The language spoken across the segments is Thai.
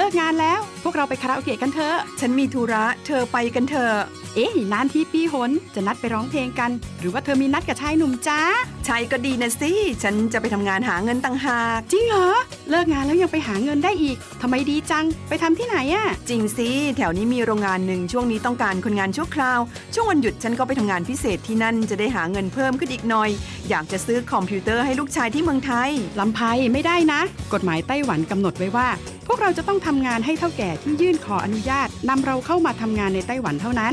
เลิกงานแล้ว พวกเราไปคาราโอเกะกันเถอะ ฉันมีธุระ เธอไปกันเถอะ เอ๊ะนานที่ปีหน จะนัดไปร้องเพลงกัน หรือว่าเธอมีนัดกับชายหนุ่มจ้าใช่ก็ดีนะสิ ฉันจะไปทำงานหาเงินต่างหาก จริงเหรอ เลิกงานแล้วยังไปหาเงินได้อีก ทำไมดีจัง ไปทำที่ไหนอะจริงสิแถวนี้มีโรงงานหนึ่งช่วงนี้ต้องการคนงานชั่วคราว ช่วงวันหยุดฉันก็ไปทำงานพิเศษที่นั่นจะได้หาเงินเพิ่มขึ้นอีกหน่อย อยากจะซื้อคอมพิวเตอร์ให้ลูกชายที่เมืองไทย ลำไพไม่ได้นะ กฎหมายไต้หวันกำหนดไว้ว่าพ วกเราจะต้องทำงานให้เท่าแก่ที่ยื่นขออนุญาตนำเราเข้ามาทำงานในไต้หวันเท่านั้น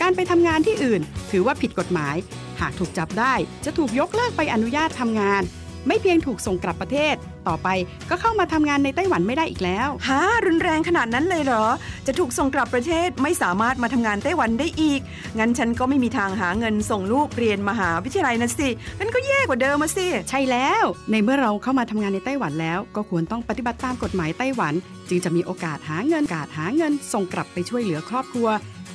การไปทำงานที่อื่น ถือว่าผิดกฎหมาย หากถูกจับได้ จะถูกยกเลิกไปอนุญาตทำงาน ไม่เพียงถูกส่งกลับประเทศ ต่อไปก็เข้ามาทำงานในไต้หวันไม่ได้อีกแล้วฮะรุนแรงขนาดนั้นเลยเหรอ จะถูกส่งกลับประเทศไม่สามารถมาทำงานไต้หวันได้อีก งั้นฉันก็ไม่มีทางหาเงินส่งลูกเรียนมหาวิทยาลัยนะสิงั้นก็แย่กว่าเดิมมาสิ ใช่แล้ว ในเมื่อเราเข้ามาทำงานในไต้หวันแล้ว ก็ควรต้องปฏิบัติตามกฎหมายไต้หวัน จึงจะมีโอกาสหาเงินโอกาสหาเงินส่งกลับไปช่วยเหลือครอบครัว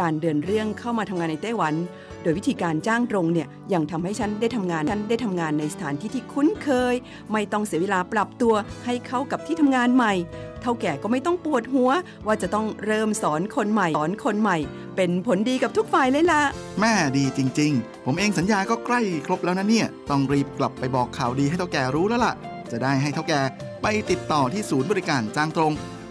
การเดินเรื่องเข้ามาทำงานในไต้หวัน โดยวิธีการจ้างตรงเนี่ยยังทำให้ฉันได้ทำงานฉันได้ทำงานในสถานที่ที่คุ้นเคย ไม่ต้องเสียเวลาปรับตัวให้เข้ากับที่ทำงานใหม่ เท่าแก่ก็ไม่ต้องปวดหัว ว่าจะต้องเริ่มสอนคนใหม่สอนคนใหม่ เป็นผลดีกับทุกฝ่ายเลยล่ะแม่ดีจริง ๆ ผมเองสัญญาก็ใกล้ครบแล้วนะเนี่ยต้องรีบกลับไปบอกข่าวดีให้เท่าแก่รู้แล้วล่ะ จะได้ให้เท่าแก่ไปติดต่อที่ศูนย์บริการจ้างตรง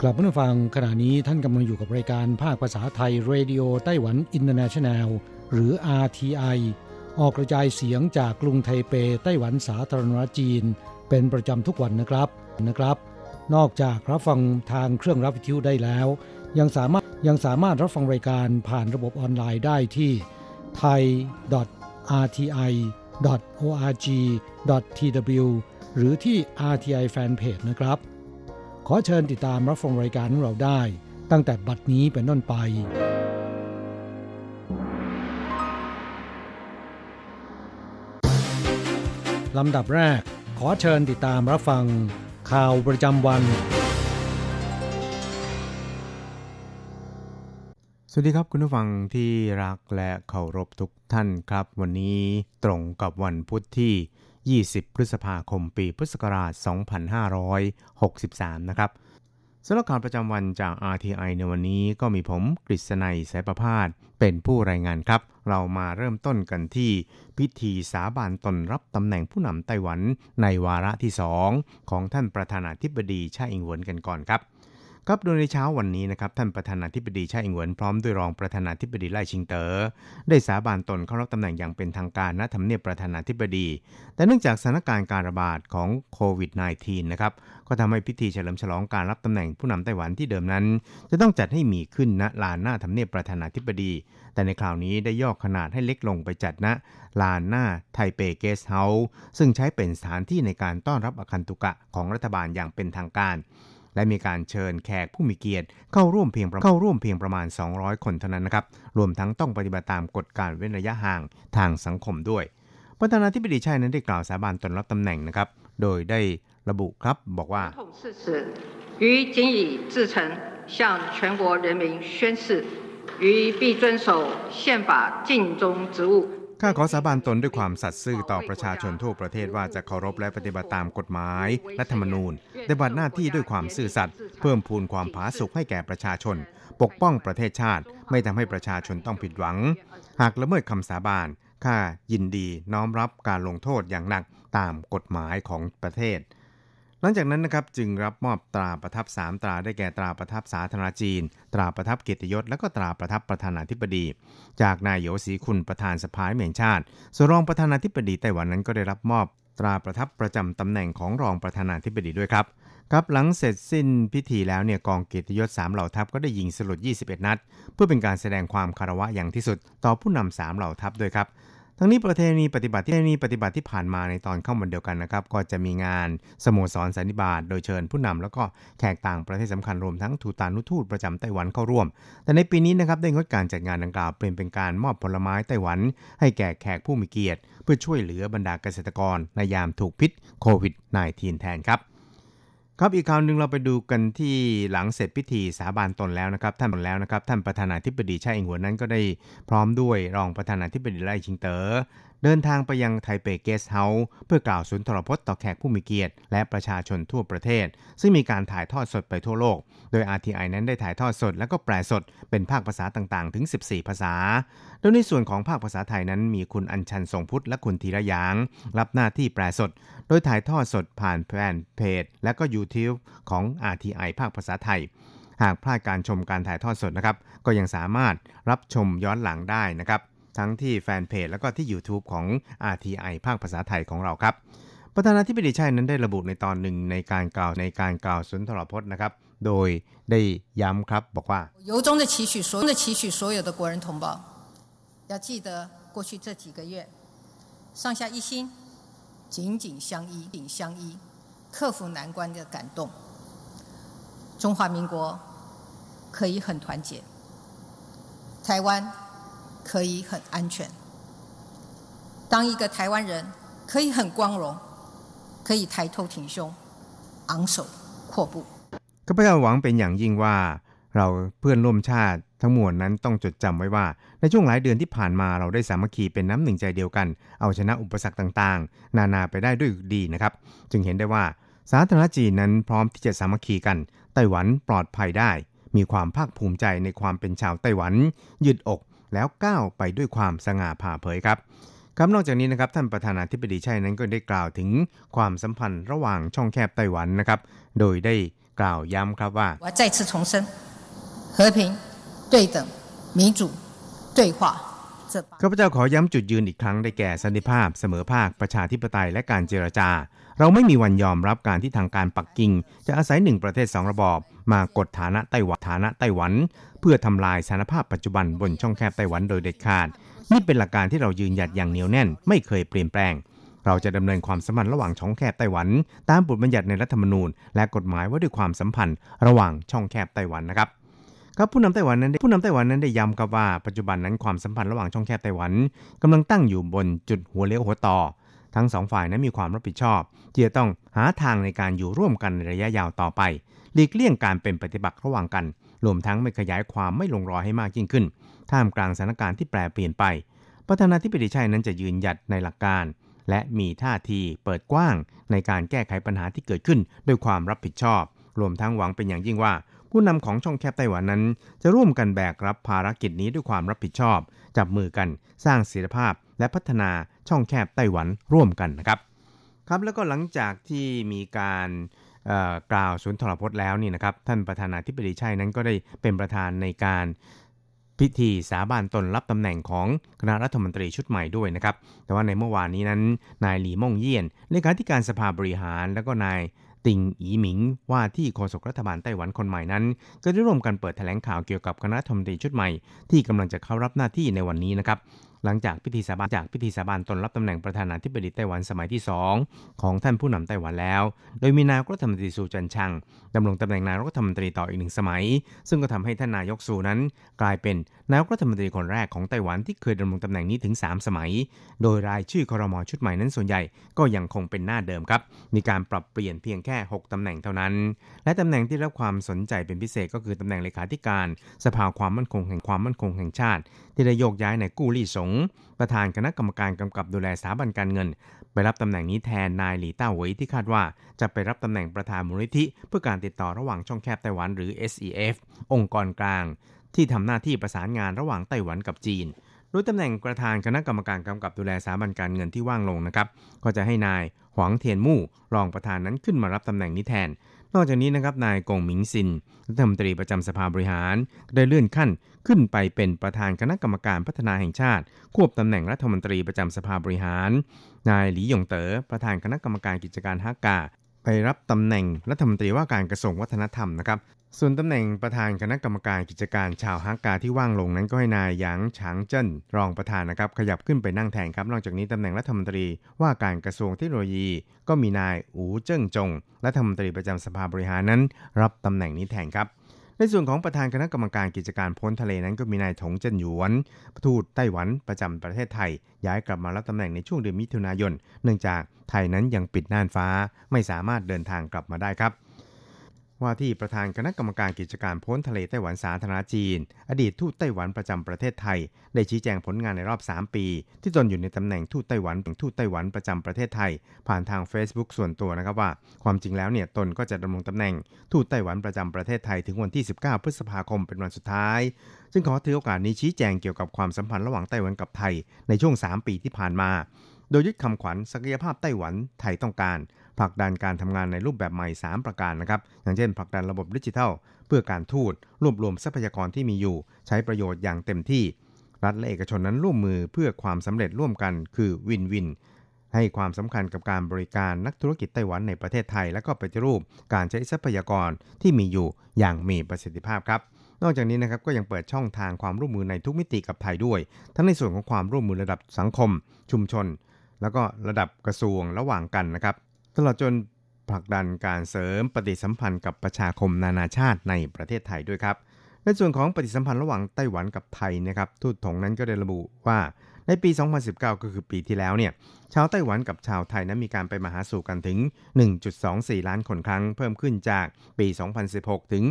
กลับมาฟังขณะนี้ท่านกำลังอยู่กับรายการภาคภาษาไทย Radio Taiwan International หรือ RTI ออกกระจายเสียงจากกรุงไทเปไต้หวันสาธารณรัฐจีน เป็นประจำทุกวันนะครับนะครับ นอกจากรับฟังทางเครื่องรับวิทยุได้แล้ว ยังสามารถยังสามารถรับฟังรายการผ่านระบบออนไลน์ได้ที่ thai.rti.org.tw หรือที่ RTI Fanpage นะครับ ขอเชิญติดตามรับฟังรายการของเราได้ ตั้งแต่บัดนี้เป็นต้นไปลำดับแรก ขอเชิญติดตามรับฟัง ข่าวประจำวัน สวัสดีครับคุณผู้ฟังที่รักและเคารพทุกท่านครับ วันนี้ตรงกับวันพุทธที่ 20 พฤษภาคมปีพุทธศักราช 2563 นะครับสำหรับข่าวประจำวันจาก RTI ในวันนี้ก็มีผมกฤษณัยสายประพาสเป็นผู้รายงานครับ เรามาเริ่มต้นกันที่พิธีสาบานตนรับตำแหน่งผู้นำไต้หวันในวาระที่สองของท่านประธานาธิบดีชาอิงเหวินกันก่อนครับ ครับโดยในเช้าวันนี้นะครับท่านประธานาธิบดีชาอิงเหวินพร้อมด้วยรองประธานาธิบดีไล่ชิงเตอ๋อได้สาบานตนเข้ารับตำแหน่งอย่างเป็นทางการณทำเนียบประธานาธิบดี แต่เนื่องจากสถานการณ์การระบาดของโควิด -19 นะครับก็ทำให้พิธีเฉลิมฉลองการรับตำแหน่งผู้นำไต้หวันที่เดิมนั้น จะต้องจัดให้มีขึ้นณลานหน้าทำเนียบประธานาธิบดี แต่ในคราวนี้ได้ย่อขนาดให้เล็กลงไปจัดณลานหน้า Taipei Guest House ซึ่งใช้เป็นสถานที่ในการต้อนรับอาคันตุกะของรัฐบาลอย่างเป็นทางการ และมีการเชิญแขกผู้มีเกียรติเข้าร่วมเพียงเข้าร่วมเพียงประมาณ 200 คนเท่านั้นนะครับ รวมทั้งต้องปฏิบัติตามกฎการเว้นระยะห่างทางสังคมด้วย ประธานาธิบดีชัยนั้นได้กล่าวสาบานตนรับตำแหน่งนะครับ โดยได้ระบุครับบอกว่า于今已至诚向全国人民宣誓，于必遵守宪法尽忠职务。 ข้าขอสาบานตนด้วยความสัตย์ซื่อต่อประชาชนทั่วประเทศว่าจะเคารพและปฏิบัติตามกฎหมายและธรรมนูญปฏิบัติหน้าที่ด้วยความซื่อสัตย์เพิ่มพูนความผาสุกให้แก่ประชาชน ปกป้องประเทศชาติ ไม่ทำให้ประชาชนต้องผิดหวัง หากละเมิดคำสาบานข้ายินดีน้อมรับการลงโทษอย่างหนักตามกฎหมายของประเทศ ลังจากนั้นนะครับจึงรับมอบตราประทับ 3 ตราได้แก่ตราประทับสาธารณจีน ตราประทับเกียรติยศและก็ตราประทับประธานาธิบดี จากนายโยสีคุณประธานสภาแห่งชาติส่วนรองประธานาธิบดีไต้หวันนั้นก็ได้รับมอบตราประทับประจำตำแหน่งของรองประธานาธิบดีด้วยครับครับหลังเสร็จสิ้นพิธีแล้วเนี่ยกองเกียรติยศ3เหล่าทัพก็ได้ยิงสลุด 21 นัด เพื่อเป็นการแสดงความคารวะอย่างที่สุด ต่อผู้นำ3เหล่าทัพด้วยครับ ทั้งนี้ประเทศนีปฏิบัติที่นีปฏิบัติที่ผ่านมาในตอนเข้าวันเดียวกันนะครับ ก็จะมีงานสโมสรสันนิบาตโดยเชิญผู้นำแล้วก็แขกต่างประเทศสำคัญรวมทั้งทูตานุทูตประจำไต้หวันเข้าร่วม แต่ในปีนี้นะครับได้งดการจัดงานดังกล่าวเปลี่ยนเป็นการมอบผลไม้ไต้หวัน ให้แก่แขกผู้มีเกียรติ เพื่อช่วยเหลือบรรดาเกษตรกรในยามถูกพิษโควิด -19 แทนครับ ครับอีกคราวหนึ่งเราไปดูกันที่หลังเสร็จพิธีสาบานตนแล้วนะครับ ท่านบอกแล้วนะครับ ท่านประธานาธิบดีชาอิงหัวนั้นก็ได้พร้อมด้วยรองประธานาธิบดีไล่ชิงเตอ๋อ เดินทางไปยังไทเปเกสเฮาส์เพื่อกล่าวสุนทรพจน์ต่อแขกผู้มีเกียรติ และประชาชนทั่วประเทศ ซึ่งมีการถ่ายทอดสดไปทั่วโลก โดย RTI นั้นได้ถ่ายทอดสด และก็แปลสดเป็นภาคภาษาต่างๆ ถึง 14 ภาษา โดยในส่วนของภาคภาษาไทยนั้นมีคุณอัญชันทรงพุทธและคุณธีระยาง รับหน้าที่แปลสด โดยถ่ายทอดสดผ่านแฟนเพจ และก็ YouTube ของ RTI ภาคภาษาไทยหากพลาดการชมการถ่ายทอดสดนะครับ ก็ยังสามารถรับชมย้อนหลังได้นะครับ ทั้งที่แฟนเพจแล้วก็ที่ YouTube ของ RTI ภาคภาษาไทยของเราครับ ประธานาธิบดีชัยนั้นได้ระบุในตอนหนึ่งในการกล่าวในการกล่าวสุนทรพจน์นะครับ โดยได้ย้ำครับบอกว่า由衷的期许所有的期许所有的国人同胞要记得过去这几个月上下一心紧紧相依紧相依克服难关的感动中华民国可以很团结台湾 可以很安全。当一个台湾人可以很光荣，可以抬头挺胸，昂首阔步。ข้าพเจ้าหวังเป็นอย่างยิ่งว่า เราเพื่อนร่วมชาติทั้งมวลนั้นต้องจดจำไว้ว่า ในช่วงหลายเดือนที่ผ่านมาเราได้สามัคคีเป็นน้ำหนึ่งใจเดียวกัน เอาชนะอุปสรรคต่างๆ นานาไปได้ด้วยดีนะครับ จึงเห็นได้ว่า สาธารณจีนนั้นพร้อมที่จะสามัคคีกันไต้หวันปลอดภัยได้ มีความภาคภูมิใจในความเป็นชาวไต้หวัน ยืดอก แล้วก้าวไปด้วยความสง่าผ่าเผยครับครับนอกจากนี้นะครับท่านประธานาธิบดีชัยนั้นก็ได้กล่าวถึงความสัมพันธ์ระหว่างช่องแคบไต้หวันนะครับ โดยได้กล่าวย้ำครับว่า再次重申和平对等民主对话ข้าพเจ้าขอย้ำจุดยืนอีกครั้งได้แก่สันติภาพเสมอภาคประชาธิปไตยและการเจรจา เราไม่มีวันยอมรับการที่ทางการปักกิ่งจะอาศัยหนึ่งประเทศสองระบอบ มากดฐานะไต้หวันฐานะไต้หวัน เพื่อทำลายสถานภาพปัจจุบันบนช่องแคบไต้หวันโดยเด็ดขาด นี่เป็นหลักการที่เรายืนหยัดอย่างเหนียวแน่น ไม่เคยเปลี่ยนแปลง เราจะดำเนินความสัมพันธ์ระหว่างช่องแคบไต้หวัน ตามบทบัญญัติในรัฐธรรมนูญ และกฎหมายว่าด้วยความสัมพันธ์ระหว่างช่องแคบไต้หวันนะครับครับผู้นำไต้หวันนั้นผู้นำไต้หวันนั้นได้ย้ำกับว่าปัจจุบันนั้นความสัมพันธ์ระหว่างช่องแคบไต้หวันกำลังตั้งอยู่บนจุดหัวเลี้ยวหัวต่อ ทั้งสองฝ่ายนั้นมีความรับผิดชอบที่จะต้อง หาทางในการอยู่ร่วมกันในระยะยาวต่อไป หลีกเลี่ยงการเป็นปฏิบัติระหว่างกัน รวมทั้งไม่ขยายความไม่ลงรอยให้มากยิ่งขึ้น ท่ามกลางสถานการณ์ที่แปรเปลี่ยนไปประธานาธิบดีชัยนั้นจะยืนหยัดในหลักการ และมีท่าทีเปิดกว้างในการแก้ไขปัญหาที่เกิดขึ้นด้วยความรับผิดชอบ รวมทั้งหวังเป็นอย่างยิ่งว่า ผู้นำของช่องแคบไต้หวันนั้น จะร่วมกันแบกรับภารกิจนี้ด้วยความรับผิดชอบ จับมือกัน สร้างเสถีภาพและพัฒนาช่องแคบไต้หวันร่วมกันนะครับ ครับแล้วก็หลังจากที่มีการกล่าวสุนทรพจน์แล้วนี่นะครับ ท่านประธานาธิบดีชัยนั้นก็ได้เป็นประธานในการพิธีสาบานตนรับตำแหน่งของคณะรัฐมนตรีชุดใหม่ด้วยนะครับ แต่ว่าในเมื่อวานนี้นั้น นายหลีม่งเยี่ยนเลขาธิการสภาบริหาร แล้วก็นายติงอีหมิง ว่าที่โฆษกรัฐบาลไต้หวันคนใหม่นั้น ก็ได้ร่วมกันเปิดแถลงข่าวเกี่ยวกับคณะรัฐมนตรีชุดใหม่ที่กำลังจะเข้ารับหน้าที่ในวันนี้นะครับ หลังจากพิธีสาบานจากพิธีสาบานตนรับตำแหน่งประธานาธิบดีไต้หวันสมัยที่ 2 ของท่านผู้นำไต้หวันแล้ว โดยมีนายกรัฐมนตรีสูจันชังดำรงตำแหน่งนายกรัฐมนตรีต่ออีกหนึ่งสมัย ซึ่งก็ทำให้ท่านนายกซูนั้นกลายเป็นนายกรัฐมนตรีคนแรกของไต้หวันที่เคยดำรงตำแหน่งนี้ถึง 3 สมัย โดยรายชื่อคอรมอชุดใหม่นั้นส่วนใหญ่ก็ยังคงเป็นหน้าเดิมครับ มีการปรับเปลี่ยนเพียงแค่ 6 ตำแหน่งเท่านั้น และตำแหน่งที่รับความสนใจเป็นพิเศษก็คือตำแหน่งเลขาธิการ สภาความมั่นคงแห่งความมั่นคงแห่งชาติ ที่ได้โยกย้ายในกู้ลี่สง ประธานคณะกรรมการกำกับดูแลสถาบันการเงิน ไปรับตำแหน่งนี้แทนนายหลี่เต้าเหวยที่คาดว่า จะไปรับตำแหน่งประธานมูลนิธิ เพื่อการติดต่อระหว่างช่องแคบไต้หวันหรือ SEF องค์กรกลาง ที่ทำหน้าที่ประสานงานระหว่างไต้หวันกับจีน โดยตำแหน่งประธานคณะกรรมการกำกับดูแลสถาบันการเงินที่ว่างลงนะครับ ก็จะให้นายหวังเทียนมู่รองประธานนั้นขึ้นมารับตำแหน่งนี้แทน นอกจากนี้นะครับนายกงหมิงซินรัฐมนตรีประจำสภาบริหาร ได้เลื่อนขั้นขึ้นไปเป็นประธานคณะกรรมการพัฒนาแห่งชาติ ควบตำแหน่งรัฐมนตรีประจำสภาบริหาร นายหลีหยงเตอ๋อประธานคณะกรรมการกิจการฮักกา ไปรับตำแหน่งรัฐมนตรีว่าการกระทรวงวัฒนธรรมนะครับ ส่วนตำแหน่งประธานคณะกรรมการกิจการชาวฮักกาที่ว่างลงนั้นก็ให้นายหยางฉางเจิ้นรองประธานนะครับ ขยับขึ้นไปนั่งแทนครับ นอกจากนี้ตำแหน่งรัฐมนตรีว่าการกระทรวงเทคโนโลยี ก็มีนายอูเจิ้งจงรัฐมนตรีประจำสภาบริหารนั้น รับตำแหน่งนี้แทนครับ ในส่วนของประธานคณะกรรมการกิจการพ้นทะเลนั้นก็มีนายถงเจินหยวนทูตไต้หวันประจำประเทศไทย ย้ายกลับมารับตำแหน่งในช่วงเดือนมิถุนายน เนื่องจากไทยนั้นยังปิดน่านฟ้าไม่สามารถเดินทางกลับมาได้ครับ ว่าที่ประธานคณะกรรมการกิจการพ้นทะเลไต้หวันสาธารณจีน อดีตทูตไต้หวันประจำประเทศไทย ได้ชี้แจงผลงานในรอบ 3 ปี ที่ตนอยู่ในตำแหน่งทูตไต้หวันเป็นทูตไต้หวันประจำประเทศไทย ผ่านทาง Facebook ส่วนตัวนะครับว่า ความจริงแล้วเนี่ยตนก็จะดำรงตำแหน่งทูตไต้หวันประจำประเทศไทยถึงวันที่ 19 พฤษภาคมเป็นวันสุดท้าย ซึ่งขอถือโอกาสนี้ชี้แจงเกี่ยวกับความสัมพันธ์ระหว่างไต้หวันกับไทย ในช่วง 3 ปีที่ผ่านมา โดยยึดคำขวัญศักยภาพไต้หวันไทยต้องการ ผลักดันการทำงานในรูปแบบใหม่ 3 ประการนะครับ อย่างเช่นผลักดันระบบดิจิทัล เพื่อการทูตรวบรวมทรัพยากรที่มีอยู่ ใช้ประโยชน์อย่างเต็มที่ รัฐและเอกชนนั้นร่วมมือเพื่อความสำเร็จร่วมกันคือวินวิน ให้ความสำคัญกับการบริการนักธุรกิจไต้หวันในประเทศไทย และก็ปฏิรูปการใช้ทรัพยากรที่มีอยู่อย่างมีประสิทธิภาพครับนอกจากนี้นะครับก็ยังเปิดช่องทางความร่วมมือในทุกมิติกับไทยด้วย ทั้งในส่วนของความร่วมมือระดับสังคม ชุมชน แล้วก็ระดับกระทรวงระหว่างกันนะครับ ตลอดจนผลักดันการเสริมปฏิสัมพันธ์กับประชาคมนานาชาติในประเทศไทยด้วยครับในส่วนของปฏิสัมพันธ์ระหว่างไต้หวันกับไทยนะครับทูตถงนั้นก็ได้ระบุว่าในปี 2019 ก็คือปีที่แล้วเนี่ย ชาวไต้หวันกับชาวไทยนั้นมีการไปมาหาสู่กันถึง 1.24 ล้านคนครั้ง เพิ่มขึ้นจากปี 2016 ถึง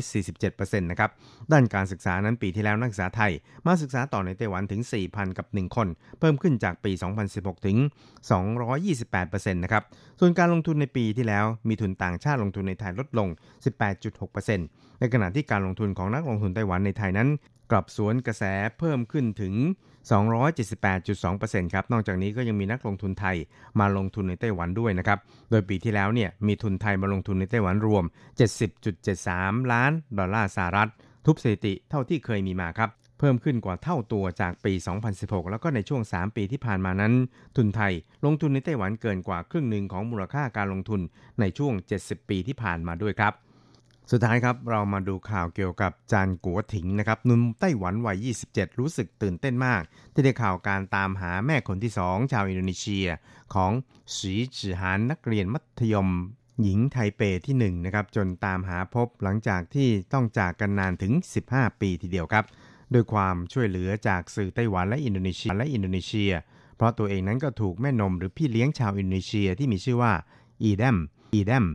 147%นะครับ ด้านการศึกษานั้นปีที่แล้วนักศึกษาไทย มาศึกษาต่อในไต้หวันถึง 4,000 กับ 1 คน เพิ่มขึ้นจากปี 2016 ถึง 228%นะครับ ส่วนการลงทุนในปีที่แล้วมีทุนต่างชาติลงทุนในไทยลดลง 18.6%ในขณะที่การลงทุนของนักลงทุนไต้หวันในไทยนั้น กลับสวนกระแสเพิ่มขึ้นถึง 278.2%ครับ นอกจากนี้ก็ยังมีนักลงทุนไทยมาลงทุนในไต้หวันด้วยนะครับ โดยปีที่แล้วเนี่ยมีทุนไทยมาลงทุนในไต้หวันรวม 70.73 ล้านดอลลาร์สหรัฐ ทุบสถิติเท่าที่เคยมีมาครับ เพิ่มขึ้นกว่าเท่าตัวจากปี 2016 แล้วก็ในช่วง 3 ปีที่ผ่านมานั้น ทุนไทยลงทุนในไต้หวันเกินกว่าครึ่งหนึ่งของมูลค่าการลงทุนในช่วง 70 ปีที่ผ่านมาด้วยครับ สุดท้ายครับเรามาดูข่าวเกี่ยวกับจานกัวถิงนะครับหนุ่มไต้หวันวัย 27 รู้สึกตื่นเต้นมาก ที่ได้ข่าวการตามหาแม่คนที่สองชาวอินโดนีเซีย ของสีจือหานนักเรียนมัธยม หญิงไทเปที่1นะครับจนตามหาพบหลังจากที่ต้องจากกันนานถึง 15 ปีทีเดียวครับด้วยความช่วยเหลือจากสื่อไต้หวันและอินโดนีเซียและอินโดนีเซีย เพราะตัวเองนั้นก็ถูกแม่นมหรือพี่เลี้ยงชาวอินโดนีเซียที่มีชื่อว่าอีแดมอีแดม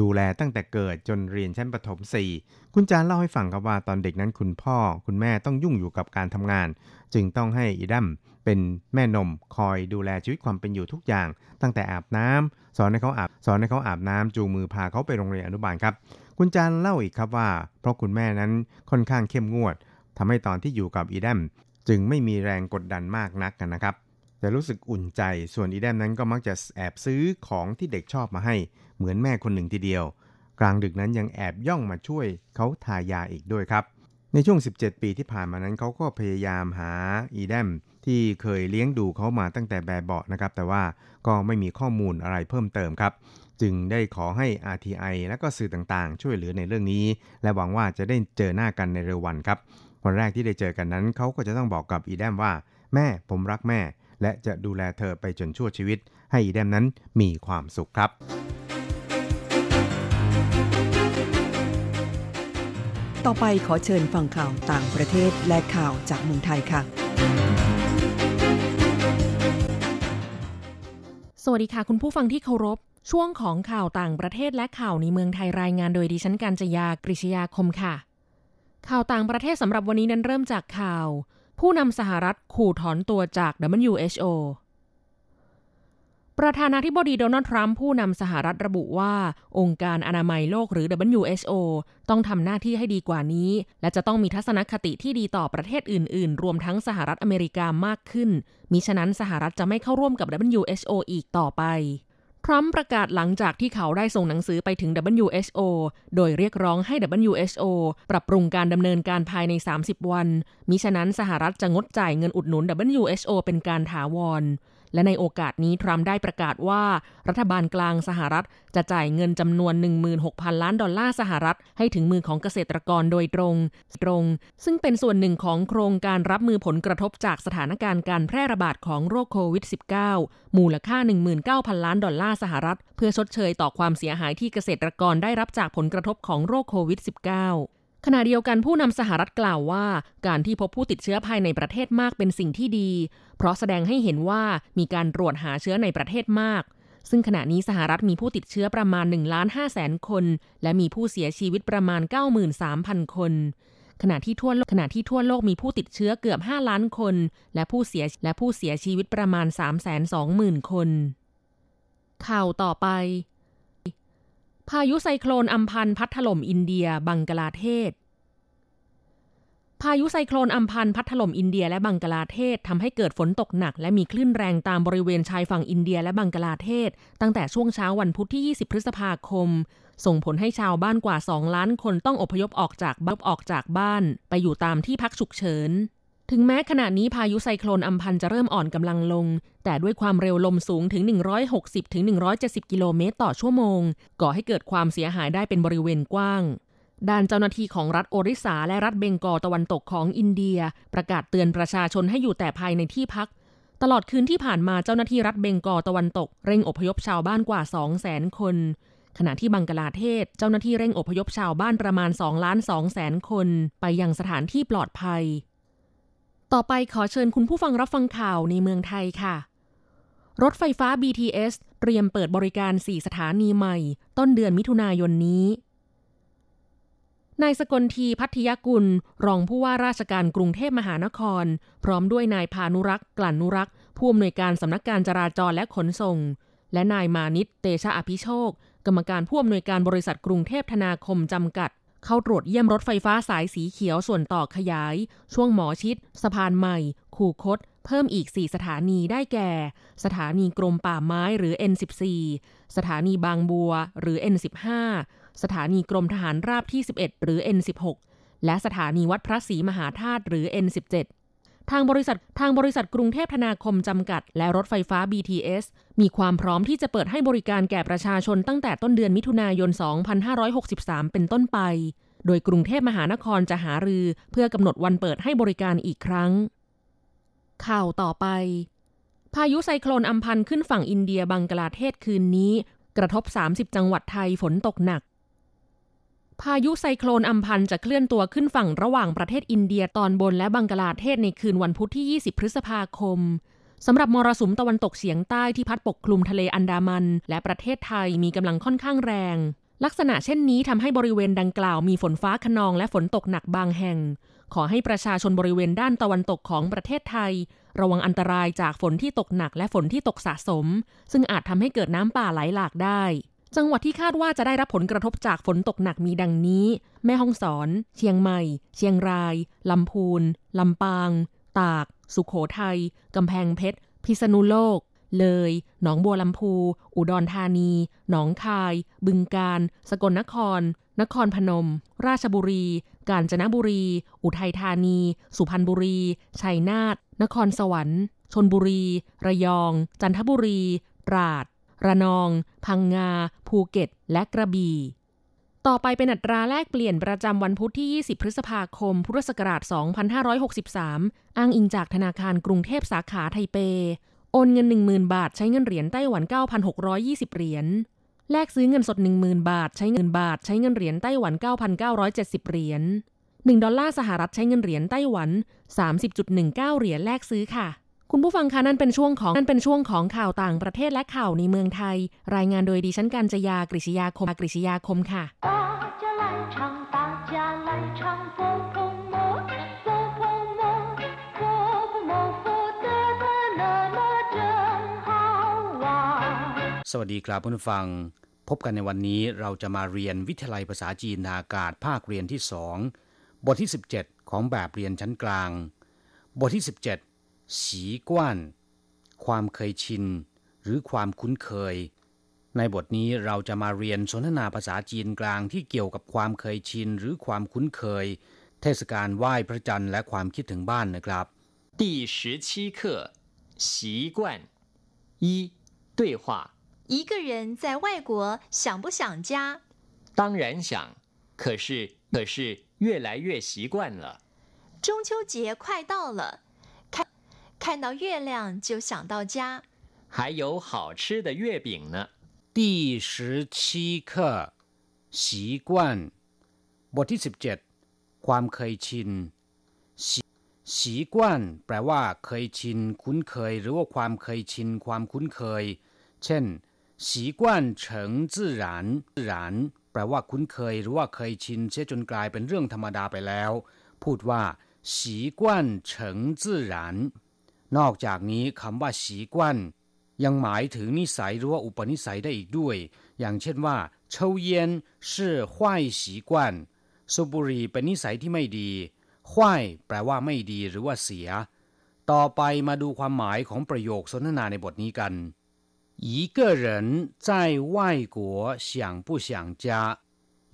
ดูแลตั้งแต่เกิดจนเรียนชั้นประถม 4 คุณจานเล่าให้ฟังครับว่าตอนเด็กนั้นคุณพ่อ คุณแม่ต้องยุ่งอยู่กับการทำงาน จึงต้องให้อีดัมเป็นแม่นมคอยดูแลชีวิตความเป็นอยู่ทุกอย่าง ตั้งแต่อาบน้ำสอนให้เขาอาบสอนให้เขาอาบน้ำจูงมือพาเขาไปโรงเรียนอนุบาลครับ คุณจันเล่าอีกครับว่า เพราะคุณแม่นั้นค่อนข้างเข้มงวดทำให้ตอนที่อยู่กับอีแดมจึงไม่มีแรงกดดันมากนักกันนะครับแต่รู้สึกอุ่นใจ ส่วนอีแดมนั้นก็มักจะแอบซื้อของที่เด็กชอบมาให้ เหมือนแม่คนหนึ่งทีเดียว กลางดึกนั้นยังแอบย่องมาช่วยเขาทายาอีกด้วยครับ ในช่วง 17 ปีที่ผ่านมานั้นเขาก็พยายามหาอีแดมที่เคยเลี้ยงดูเขามาตั้งแต่แบบเบาะนะครับ แต่ว่าก็ไม่มีข้อมูลอะไรเพิ่มเติมครับ จึงได้ขอให้ RTI และก็สื่อต่างๆ ช่วยเหลือในเรื่องนี้ และหวังว่าจะได้เจอหน้ากันในเร็ววันครับวันแรกที่ได้เจอกันนั้นเขาก็จะต้องบอกกับอีแดมว่า แม่ผมรักแม่ และจะดูแลเธอไปจนชั่วชีวิต ให้อีแดมนั้นมีความสุขครับ ต่อไปขอเชิญฟังข่าวต่างประเทศและข่าวจากเมืองไทยค่ะ สวัสดีค่ะคุณผู้ฟังที่เคารพ ช่วงของข่าวต่างประเทศและข่าวในเมืองไทยรายงานโดยดิฉันการจยากริชยาคมค่ะ ข่าวต่างประเทศสำหรับวันนี้นั้นเริ่มจากข่าว ผู้นำสหรัฐขู่ถอนตัวจาก WHO ประธานาธิบดีโดนัลด์ทรัมป์ผู้นำสหรัฐระบุว่า องค์การอนามัยโลกหรือ WHO ต้องทำหน้าที่ให้ดีกว่านี้ และจะต้องมีทัศนคติที่ดีต่อประเทศอื่น ๆ รวมทั้งสหรัฐอเมริกามากขึ้น มิฉะนั้นสหรัฐจะไม่เข้าร่วมกับ WHO อีกต่อไปทรัมป์ประกาศหลังจากที่เขาได้ส่งหนังสือไปถึง WHO โดยเรียกร้องให้ WHO ปรับปรุงการดำเนินการภายใน 30 วัน มิฉะนั้นสหรัฐจะงดจ่ายเงินอุดหนุน WHO เป็นการถาวร และในโอกาสนี้ทรัมป์ได้ประกาศว่า รัฐบาลกลางสหรัฐ จะจ่ายเงินจำนวน 16,000 ล้านดอลลาร์สหรัฐ ให้ถึงมือของเกษตรกรโดยตรงตรง ซึ่งเป็นส่วนหนึ่งของโครงการรับมือผลกระทบจากสถานการณ์การแพร่ระบาดของโรคโควิด -19 มูลค่า 19,000 ล้านดอลลาร์สหรัฐ เพื่อชดเชยต่อความเสียหายที่เกษตรกรได้รับจากผลกระทบของโรคโควิด -19 ขณะเดียวกันผู้นำสหรัฐกล่าวว่า การที่พบผู้ติดเชื้อภายในประเทศมากเป็นสิ่งที่ดี เพราะแสดงให้เห็นว่ามีการตรวจหาเชื้อในประเทศมาก ซึ่งขณะนี้สหรัฐมีผู้ติดเชื้อประมาณ1ล้าน5แสนคน และมีผู้เสียชีวิตประมาณ 93,000 คน ขณะที่ทั่วโลกขณะที่ทั่วโลกมีผู้ติดเชื้อเกือบ 5 ล้านคน และผู้เสียและผู้เสียชีวิตประมาณ 320,000 คน ข่าวต่อไป พายุไซโคลนอัมพันพัดถล่มอินเดีย บังกลาเทศ พายุไซโคลนอัมพันพัดถล่มอินเดียและบังกลาเทศทำให้เกิดฝนตกหนัก และมีคลื่นแรงตามบริเวณชายฝั่งอินเดียและบังกลาเทศ ตั้งแต่ช่วงเช้าวันพุธที่ 20 พฤษภาคม ส่งผลให้ชาวบ้านกว่า 2 ล้านคนต้องอพยพออกจากบ้านออกจากบ้าน ไปอยู่ตามที่พักฉุกเฉิน ถึงแม้ขณะนี้พายุไซโคลนอัมพันจะเริ่มอ่อนกำลังลง แต่ด้วยความเร็วลมสูงถึง 160-170 กิโลเมตรต่อชั่วโมง ก่อให้เกิดความเสียหายได้เป็นบริเวณกว้าง ด้านเจ้าหน้าที่ของรัฐโอริสาและรัฐเบงกอตะวันตกของอินเดีย ประกาศเตือนประชาชนให้อยู่แต่ภายในที่พัก ตลอดคืนที่ผ่านมาเจ้าหน้าที่รัฐเบงกอตะวันตก เร่งอพยพชาวบ้านกว่า 200,000 คน ขณะที่บังกลาเทศ เจ้าหน้าที่เร่งอพยพชาวบ้านประมาณ2ล้าน2แสนคน ไปยังสถานที่ปลอดภัย ต่อไปขอเชิญคุณผู้ฟังรับฟังข่าวในเมืองไทยค่ะ รถไฟฟ้า BTS เตรียมเปิดบริการ 4 สถานีใหม่ ต้นเดือนมิถุนายนนี้ นายสกลทีพัทยกุล รองผู้ว่าราชการกรุงเทพมหานคร พร้อมด้วยนายพานุรักษ์กลั่นนุรักษ์ผู้อำนวยการสำนักการจราจรและขนส่ง และนายมานิตเตชะอภิโชค กรรมการผู้อำนวยการบริษัทกรุงเทพธนาคมจำกัด เข้าตรวจเยี่ยมรถไฟฟ้าสายสีเขียวส่วนต่อขยาย ช่วงหมอชิด สะพานใหม่ คูคต เพิ่มอีก 4 สถานีได้แก่ สถานีกรมป่าไม้หรือ N14 สถานีบางบัวหรือ N15 สถานีกรมทหารราบที่ 11 หรือ N16 และสถานีวัดพระศรีมหาธาตุหรือ N17 ทางบริษัททางบริษัทกรุงเทพธนาคมจำกัด และรถไฟฟ้า BTS มีความพร้อมที่จะเปิดให้บริการแก่ประชาชนตั้งแต่ต้นเดือนมิถุนายน 2563 เป็นต้นไป โดยกรุงเทพมหานครจะหารือ เพื่อกำหนดวันเปิดให้บริการอีกครั้ง ข่าวต่อไป พายุไซโคลนอัมพันขึ้นฝั่งอินเดียบังกลาเทศคืนนี้ กระทบ 30 จังหวัดไทยฝนตกหนัก พายุไซโคลนอัมพันจะเคลื่อนตัวขึ้นฝั่งระหว่างประเทศอินเดียตอนบนและบังกลาเทศในคืนวันพุธที่ 20 พฤษภาคมสำหรับมรสุมตะวันตกเฉียงใต้ที่พัดปกคลุมทะเลอันดามัน และประเทศไทยมีกำลังค่อนข้างแรง ลักษณะเช่นนี้ทำให้บริเวณดังกล่าวมีฝนฟ้าขนองและฝนตกหนักบางแห่ง ขอให้ประชาชนบริเวณด้านตะวันตกของประเทศไทย ระวังอันตรายจากฝนที่ตกหนักและฝนที่ตกสะสม ซึ่งอาจทำให้เกิดน้ำป่าไหลหลากได้ จังหวัดที่คาดว่าจะได้รับผลกระทบจากฝนตกหนักมีดังนี้ แม่ฮ่องสอน เชียงใหม่ เชียงราย ลำพูน ลำปาง ตาก สุขโขทัย กำแพงเพชร พิษณุโลก เลย หนองบัวลำพู อุดรธานี หนองคาย บึงกาฬ สกลนคร นครพนม ราชบุรี กาญจนบุรี อุทัยธานี สุพรรณบุรี ชัยนาท นครสวรรค์ ชนบุรี ระยอง จันทบุรี ตราด ระนอง พังงา ภูเก็ต และกระบี่ ต่อไปเป็นอัตราแลกเปลี่ยนประจำวันพุธที่ 20 พฤษภาคม พุทธศักราช 2563 อ้างอิงจากธนาคารกรุงเทพสาขาไทเป โอนเงิน 10,000 บาท ใช้เงินเหรียญไต้หวัน 9,620 เหรียญ แลกซื้อเงินสด 10,000 บาท ใช้เงินบาท ใช้เงินเหรียญไต้หวัน 9,970 เหรียญ1ดอลลาร์สหรัฐใช้เงินเหรียญไต้หวัน 30.19 เหรียญแลกซื้อค่ะ คุณผู้ฟังคะนั่นเป็นช่วงของนั่นเป็นช่วงของข่าวต่างประเทศและข่าวในเมืองไทย รายงานโดยดิฉันกัญจยากริชยาคมกริชยาคมค่ะสวัสดีครับผู้ฟัง พบกันในวันนี้เราจะมาเรียนวิทยาลัยภาษาจีนนาอากาศภาคเรียนที่สองบทที่ 17 ของแบบเรียนชั้นกลาง บทที่ 17 สีกว้านความเคยชิน หรือความคุ้นเคย ในบทนี้เราจะมาเรียนสนทนาภาษาจีนกลางที่เกี่ยวกับความเคยชิน หรือความคุ้นเคย เทศกาลไหว้พระจันทร์และความคิดถึงบ้านนะครับ 第十七课习惯一对话一个人在外国想不想家？当然想，可是可是越来越习惯了。中秋节快到了，看 看到月亮就想到家。还有好吃的月饼呢。第十七课习惯บทที่สิบเจ็ดความเคยชินสีกวนแปลว่า เคยชิน คุ้นเคย หรือว่าความเคยชิน ความคุ้นเคย เช่นสีกวนเฉิงจื่อหรานหรานแปลว่าคุ้นเคย หรือว่าเคยชินเสียจนกลายเป็นเรื่องธรรมดาไปแล้ว พูดว่าสีกวนเฉิงจื่อหราน นอกจากนี้คำว่าสีกวนยังหมายถึงนิสัยหรือว่าอุปนิสัยได้อีกด้วย อย่างเช่นว่าเฉาเย็น是坏习惯สูบบุหรี่เป็นนิสัยที่ไม่ดี坏แปลว่าไม่ดีหรือว่าเสีย ต่อไปมาดูความหมายของประโยคสนทนาในบทนี้กัน一个人在外国想不想家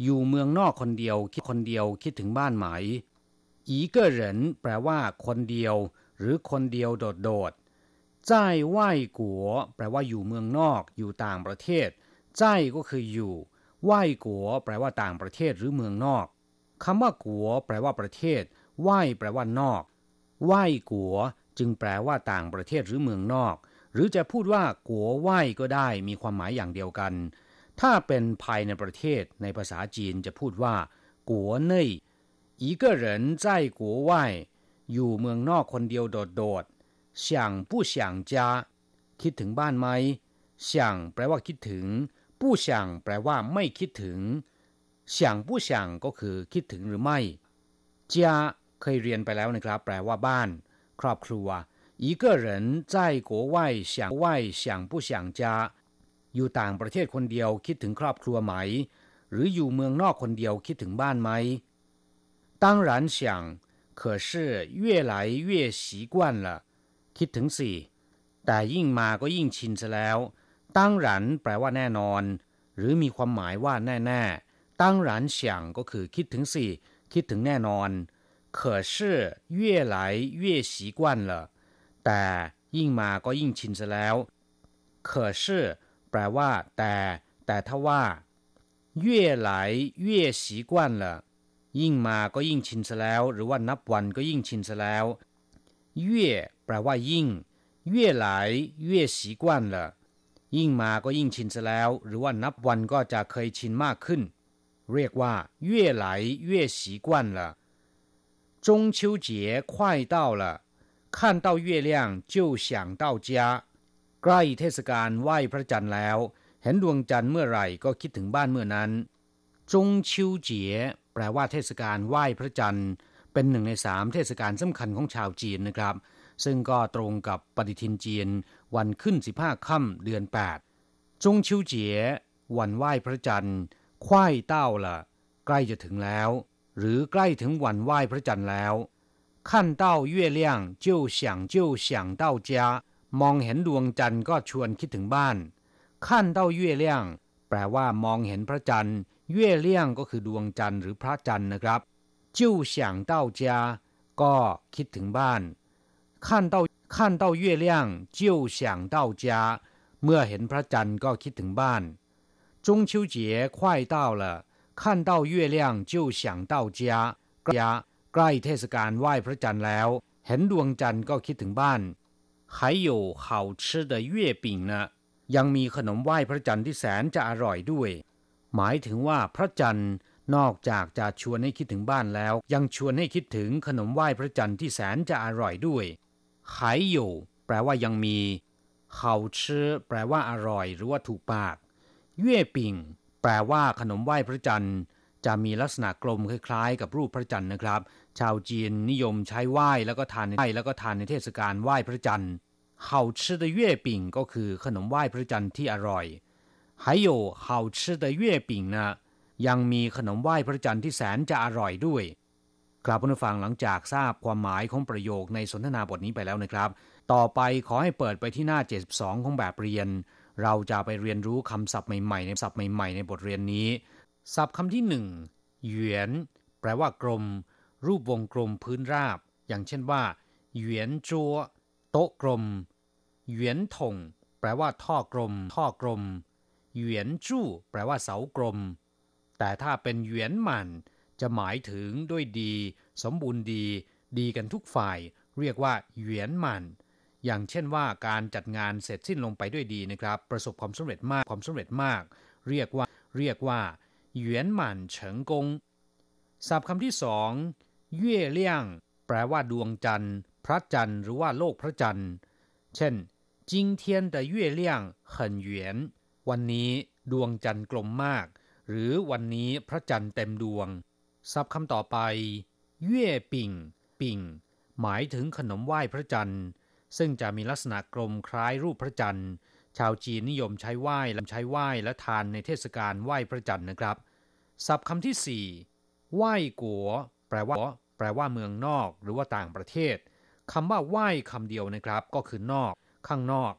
อยู่เมืองนอกคนเดียวคิดคนเดียวคิดถึงบ้านไหม一个人แปลว่า คนเดียว หรือคนเดียวโดดโดด在外国แปลว่าอยู่เมืองนอก อยู่ต่างประเทศ在ก็คืออยู่外国แปลว่าต่างประเทศหรือเมืองนอกคำว่ากัวแปลว่าประเทศไหวแปลว่านอกไหวกัวจึงแปลว่าต่างประเทศหรือเมืองนอกหรือจะพูดว่ากัวไหวก็ได้มีความหมายอย่างเดียวกัน ถ้าเป็นภายในประเทศในภาษาจีนจะพูดว่ากัวเน่ย一个人在国外 อยู่เมืองนอกคนเดียวโดดๆ想不想家คิดถึงบ้านไหม想แปลว่าคิดถึง不想แปลว่าไม่คิดถึง想不想ก็คือคิดถึงหรือไม่家เคยเรียนไปแล้วนะครับ แปลว่าบ้าน ครอบครัว一个人在国外想外想不想家อยู่ต่างประเทศคนเดียวคิดถึงครอบครัวไหม หรืออยู่เมืองนอกคนเดียวคิดถึงบ้านไหม当然想 可是越来越习惯了คิดถึงสิแต่ยิ่งมาก็ยิ่งชินซะแล้วตั้งหรันแปลว่าแน่นอน หรือมีความหมายว่าแน่แน่ตั้งหรันเฉียงก็คือคิดถึงสิคิดถึงแน่นอน可是越来越习惯了แต่ยิ่งมาก็ยิ่งชินซะแล้ว可是แปลว่า แต่ แต่ถ้าว่า越来越习惯了 ยิ่งมาก็ยิ่งชินซะแล้ว หรือว่านับวันก็ยิ่งชินซะแล้ว越แปลว่ายิ่ง越来越习惯了ยิ่งมาก็ยิ่งชินซะแล้ว หรือว่านับวันก็จะเคยชินมากขึ้น เรียกว่า越来越习惯了中秋节快到了看到月亮就想到家ใกล้เทศกาลไหว้พระจันทร์แล้ว เห็นดวงจันทร์เมื่อไหร่ก็คิดถึงบ้านเมื่อนั้นจงชิวเจี๋ย แปลว่าเทศกาลไหว้พระจันทร์ เป็นหนึ่งในสามเทศกาลสำคัญของชาวจีนนะครับ ซึ่งก็ตรงกับปฏิทินจีน วันขึ้นสิบห้าค่ำเดือนแปดจงชิวเจีย วันไหว้พระจันทร์ควายเต้าละใกล้จะถึงแล้ว หรือใกล้ถึงวันไหว้พระจันทร์แล้วขั้นเต้าเย่เลี่ยงจิ้วเฉีมองเห็นดวงจันทร์ก็ชวนคิดถึงบ้านขั้นเต้าเย่เลี่ยงแปลว่ามองเห็นพระจันทร์ เย่เลี่ยงก็คือดวงจันทร์หรือพระจันทร์นะครับ就想到家ก็คิดถึงบ้าน看到看到月亮就想到家เมื่อเห็นพระจันทร์ก็คิดถึงบ้าน中秋节快到了看到月亮就想到家家ใกล้เทศกาลไหว้พระจันทร์แล้ว เห็นดวงจันทร์ก็คิดถึงบ้าน还有好吃的月饼呢ยังมีขนมไหว้พระจันทร์ที่แสนจะอร่อยด้วย หมายถึงว่าพระจันทร์นอกจากจะชวนให้คิดถึงบ้านแล้ว ยังชวนให้คิดถึงขนมไหว้พระจันทร์ที่แสนจะอร่อยด้วยขายอยู่แปลว่ายังมีเขาชื่อแปลว่าอร่อย หรือว่าถูกปากเย่ปิงแปลว่าขนมไหว้พระจันทร์จะมีลักษณะกลมคล้ายๆ กับรูปพระจันทร์นะครับ ชาวจีนนิยมใช้ไหว้แล้วก็ทานในแล้วก็ทานในเทศกาลไหว้พระจันทร์เขาชื่อเย่ปิงก็คือขนมไหว้พระจันทร์ที่อร่อย 还有好吃的月饼呢ยังมีขนมไหว้พระจันทร์ที่แสนจะอร่อยด้วยกลับผู้ฟังหลังจากทราบความหมายของประโยคในสนทนาบทนี้ไปแล้วนะครับ ต่อไปขอให้เปิดไปที่หน้า 72 ของแบบเรียน เราจะไปเรียนรู้คำศัพท์ใหม่ๆในศัพท์ใหม่ๆในบทเรียนนี้ ศัพท์คำที่หนึ่งหยวนแปลว่ากลม รูปวงกลมพื้นราบ อย่างเช่นว่าหยวนจัวโต๊ะกลมหยวนถงแปลว่าท่อกลม ท่อกลม เหวียนจู้แปลว่าเสากลม แต่ถ้าเป็นเหวียนหมันจะหมายถึงด้วยดี สมบูรณ์ดี ดีกันทุกฝ่าย เรียกว่าเหวียนหมันอย่างเช่นว่าการจัดงานเสร็จสิ้นลงไปด้วยดีนะครับ ประสบความสำเร็จมากความสำเร็จมาก เรียกว่า เรียกว่าเหวียนหมันเฉิงกงศัพท์คำที่สองเย่เลี่ยง แปลว่าดวงจันทร์ พระจันทร์หรือว่าโลกพระจันทร์ เช่น今天的月亮很圆 วันนี้ดวงจันทร์กลมมาก หรือวันนี้พระจันทร์เต็มดวงศัพท์คำต่อไปเย่ปิ่ง ปิ่ง หมายถึงขนมไหว้พระจันทร์ ซึ่งจะมีลักษณะกลมคล้ายรูปพระจันทร์ ชาวจีนนิยมใช้ไหว้และใช้ไหว้และทานในเทศกาลไหว้พระจันทร์นะครับศัพท์คำที่สี่ไหว้กัวแปลว่า แปลว่าเมืองนอก หรือว่าต่างประเทศคำว่าไหว้คำเดียวนะครับ ก็คือนอก ข้างนอก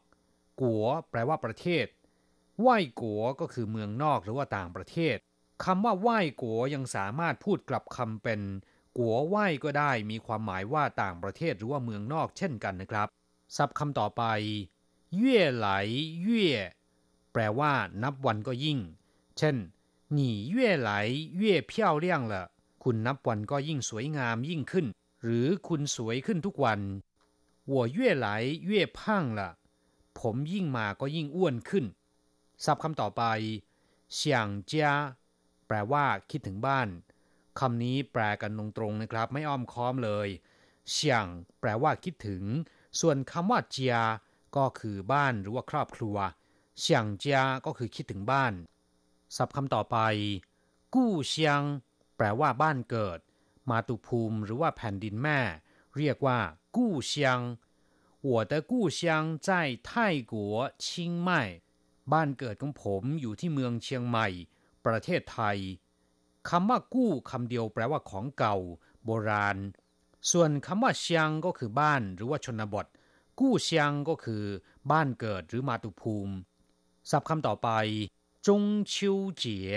กัวแปลว่าประเทศ ไหว้กัวก็คือเมืองนอกหรือว่าต่างประเทศคำว่าไหว้กัวยังสามารถพูดกลับคำเป็น กัวไหว้ก็ได้มีความหมายว่าต่างประเทศหรือว่าเมืองนอกเช่นกันนะครับศัพท์คำต่อไปเย่ไหลเย่แปลว่า นับวันก็ยิ่ง เช่น你越来越漂亮了คุณนับวันก็ยิ่งสวยงามยิ่งขึ้น หรือคุณสวยขึ้นทุกวัน我越来越胖了ผมยิ่งมาก็ยิ่งอ้วนขึ้น ศัพท์คำต่อไป想家แปลว่า คิดถึงบ้าน คำนี้แปลกันตรงๆนะครับ ไม่อ้อมค้อมเลยเฉียงแปลว่าคิดถึง ส่วนคำว่าเจียก็คือบ้านหรือว่าครอบครัวเฉียงเจียก็คือคิดถึงบ้าน ศัพท์คำต่อไป กู้เชียงแปลว่าบ้านเกิด มาตุภูมิหรือว่าแผ่นดินแม่ เรียกว่า กู้เชียง我的故乡在泰国清迈 บ้านเกิดของผมอยู่ที่เมืองเชียงใหม่ ประเทศไทยคำว่ากู้คำเดียวแปลว่าของเก่า โบราณ ส่วนคำว่าเชียงก็คือบ้านหรือว่าชนบท กู้เชียงก็คือบ้านเกิดหรือมาตุภูมิศัพท์คำต่อไป จงชิวเจี๋ย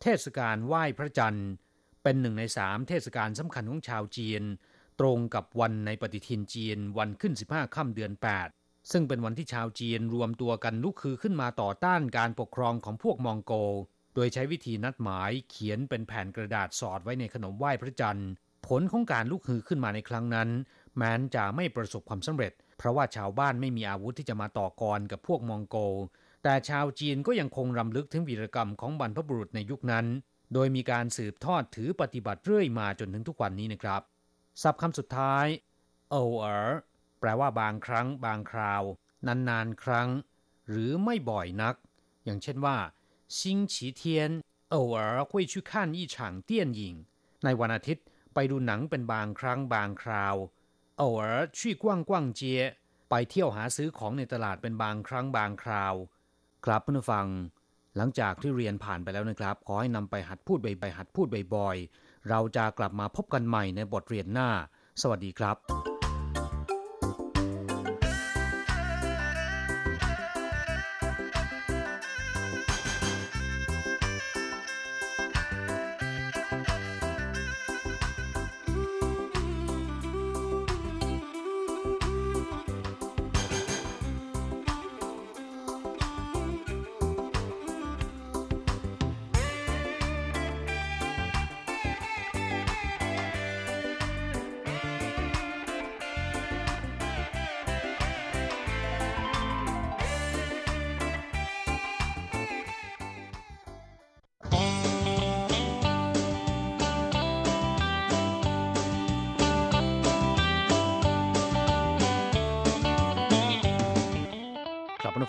เทศกาลไหว้พระจันทร์ เป็นหนึ่งในสามเทศกาลสำคัญของชาวจีน ตรงกับวันในปฏิทินจีนวันขึ้น 15 ค่ำเดือน 8 ซึ่งเป็นวันที่ชาวจีนรวมตัวกันลุกคือขึ้นมาต่อต้านการปกครองของพวกมองโกโดยใช้วิธีนัดหมายเขียนเป็นแผ่นกระดาษสอดไว้ในขนมไหว้พระจันทร์ ผลของการลุกฮือขึ้นมาในครั้งนั้น แม้นจะไม่ประสบความสำเร็จ เพราะว่าชาวบ้านไม่มีอาวุธที่จะมาต่อกรกับพวกมองโกแต่ชาวจีนก็ยังคงรำลึกถึงวีรกรรมของบรรพบุรุษในยุคนั้น โดยมีการสืบทอดถือปฏิบัติเรื่อยมาจนถึงทุกวันนี้นะครับ ศัพท์คำสุดท้ายเอเออ แปลว่าบางครั้ง บางคราว นานๆครั้ง หรือไม่บ่อยนัก อย่างเช่นว่า星期天偶尔会去看一场电影ในวันอาทิตย์ ไปดูหนังเป็นบางครั้งบางคราว偶尔去逛逛街ไปเที่ยวหาซื้อของในตลาดเป็นบางครั้งบางคราว ครับเพื่อนฟัง หลังจากที่เรียนผ่านไปแล้วนะครับ ขอให้นำไปหัดพูดบ่อยๆหัดพูดบ่อยๆ เราจะกลับมาพบกันใหม่ในบทเรียนหน้า สวัสดีครับ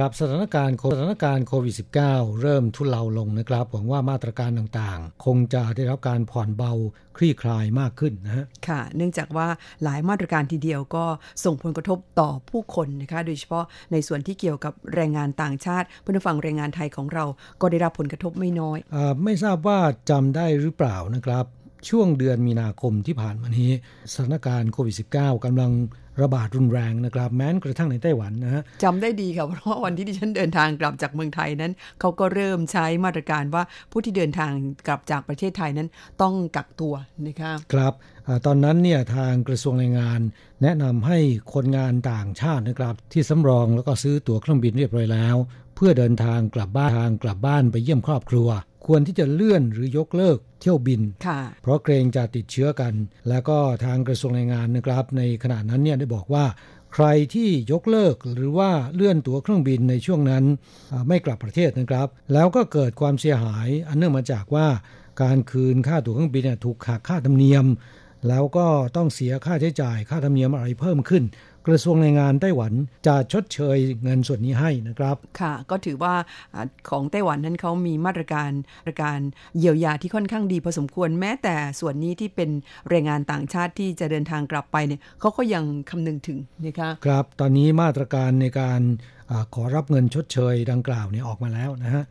ครับสถานการณ์สถานการณ์โควิด -19 เริ่มทุเลาลงนะครับหวังว่ามาตรการต่างๆ คงจะได้รับการผ่อนเบาคลี่คลายมากขึ้นนะฮะค่ะ เนื่องจากว่าหลายมาตรการทีเดียวก็ส่งผลกระทบต่อผู้คนนะคะ โดยเฉพาะในส่วนที่เกี่ยวกับแรงงานต่างชาติเพื่อนฝั่งแรงงานไทยของเราก็ได้รับผลกระทบไม่น้อยอไม่ทราบว่าจำได้หรือเปล่านะครับ ช่วงเดือนมีนาคมที่ผ่านมานี้สถานการณ์โควิด -19 กำลัง ระบาดรุนแรงนะครับ แม้กระทั่งในไต้หวันนะฮะจำได้ดีค่ะเพราะว่าวันที่ดิฉันเดินทางกลับจากเมืองไทยนั้นเขาก็เริ่มใช้มาตรการว่าผู้ที่เดินทางกลับจากประเทศไทยนั้นต้องกักตัวนะคะครับตอนนั้นเนี่ยทางกระทรวงแรงงาน แนะนำให้คนงานต่างชาตินะครับที่สำรองแล้วก็ซื้อตั๋วเครื่องบินเรียบร้อยแล้ว เพื่อเดินทางกลับบ้านทางกลับบ้านไปเยี่ยมครอบครัว ควรที่จะเลื่อนหรือยกเลิกเที่ยวบิน เพราะเกรงจะติดเชื้อกัน แล้วก็ทางกระทรวงแรงงานนะครับ ในขณะนั้นเนี่ยได้บอกว่า ใครที่ยกเลิกหรือว่าเลื่อนตั๋วเครื่องบินในช่วงนั้นไม่กลับประเทศนะครับ แล้วก็เกิดความเสียหาย อันเนื่องมาจากว่าการคืนค่าตั๋วเครื่องบินถูกหักค่าธรรมเนียม แล้วก็ต้องเสียค่าใช้จ่ายค่าธรรมเนียมอะไรเพิ่มขึ้น กระทรวงแรงงานไต้หวันจะชดเชยเงินส่วนนี้ให้นะครับค่ะ ก็ถือว่าของไต้หวันนั้นเขามีมาตรการมาตรการเยียวยาที่ค่อนข้างดีพอสมควรแม้แต่ส่วนนี้ที่เป็นแรงงานต่างชาติที่จะเดินทางกลับไปเนี่ยเขาก็ยังคำนึงถึงนะคะครับ ตอนนี้มาตรการในการอขอรับเงินชดเชยดังกล่าวเนี่ยออกมาแล้วนะฮะ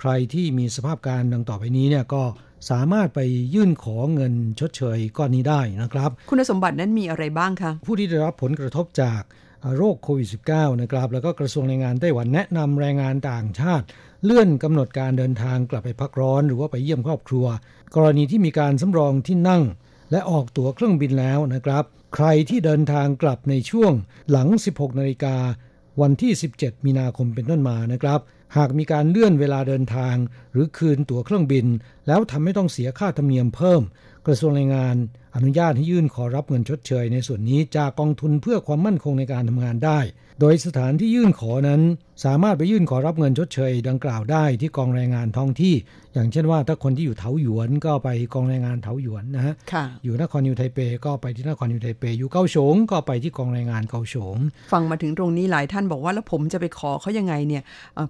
ใครที่มีสภาพการดังต่อไปนี้เนี่ยก็ สามารถไปยื่นขอเงินชดเชยก้อนนี้ได้นะครับ คุณสมบัตินั้นมีอะไรบ้างคะ ผู้ที่ได้รับผลกระทบจากโรคโควิด -19 นะครับ แล้วก็กระทรวงแรงงานไต้หวันแนะนำแรงงานต่างชาติ เลื่อนกำหนดการเดินทางกลับไปพักร้อน หรือว่าไปเยี่ยมครอบครัว กรณีที่มีการสำรองที่นั่ง และออกตั๋วเครื่องบินแล้วนะครับ ใครที่เดินทางกลับในช่วงหลัง 16 นาฬิกาวันที่ 17 มีนาคมเป็นต้นมานะครับ หากมีการเลื่อนเวลาเดินทาง หรือคืนตั๋วเครื่องบิน แล้วทำให้ต้องเสียค่าธรรมเนียมเพิ่ม กระทรวงแรงงานอนุญาตให้ยื่นขอรับเงินชดเชยในส่วนนี้จากกองทุนเพื่อความมั่นคงในการทำงานได้ โดยสถานที่ยื่นขอนั้น สามารถไปยื่นขอรับเงินชดเชย ดังกล่าวได้ที่กองแรงงานท้องที่ อย่างเช่นว่าถ้าคนที่อยู่เถาหยวนก็ไปกองแรงงานเถาหยวนนะฮะอยู่นครนิวไทเปก็ไปที่นครนิวไทเป อยู่เกาสงก็ไปที่กองแรงงานเกาสงฟังมาถึงตรงนี้หลายท่านบอกว่าแล้วผมจะไปขอเขายังไงเนี่ย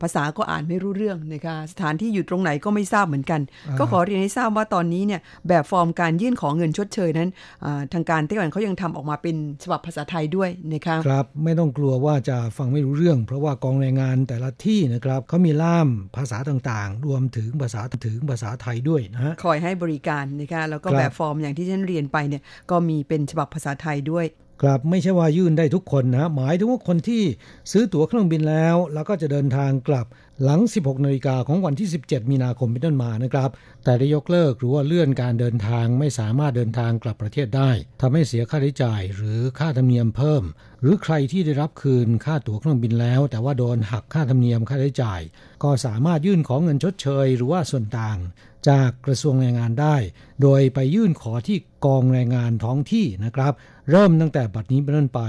ภาษาก็อ่านไม่รู้เรื่องนะคะสถานที่อยู่ตรงไหนก็ไม่ทราบเหมือนกัน ก็ขอเรียนให้ทราบว่าตอนนี้เนี่ยแบบฟอร์มการยื่นขอเงินชดเชยนั้นทางการไต้หวันเขายังทำออกมาเป็นฉบับภาษาไทยด้วยนะคะครับไม่ต้องกลัวว่าจะฟังไม่รู้เรื่อง เพราะว่ากองแรงงานแต่ละที่นะครับเขามีล่ามภาษาต่างๆ รวมถึงภาษาถึงภาษาไทยด้วยนะคอยให้บริการนะคะแล้วก็แบบฟอร์มอย่างที่ฉันเรียนไปเนี่ยก็มีเป็นฉบับภาษาไทยด้วย ครับไม่ใช่ว่ายื่นได้ทุกคนนะหมายถึงว่าคนที่ซื้อตั๋วเครื่องบินแล้ว แล้วก็จะเดินทางกลับหลัง 16นาฬิกาของวันที่ 17 มีนาคมเป็นต้นมานะครับ แต่ได้ยกเลิกหรือว่าเลื่อนการเดินทางไม่สามารถเดินทางกลับประเทศได้ทำให้เสียค่าใช้จ่ายหรือค่าธรรมเนียมเพิ่ม หรือใครที่ได้รับคืนค่าตั๋วเครื่องบินแล้ว แต่ว่าโดนหักค่าธรรมเนียมค่าใช้จ่าย ก็สามารถยื่นของเงินชดเชย หรือว่าส่วนต่าง จากกระทรวงแรงงานได้ โดยไปยื่นขอที่กองแรงงานท้องที่นะครับ เริ่มตั้งแต่บัดนี้เป็นต้นไป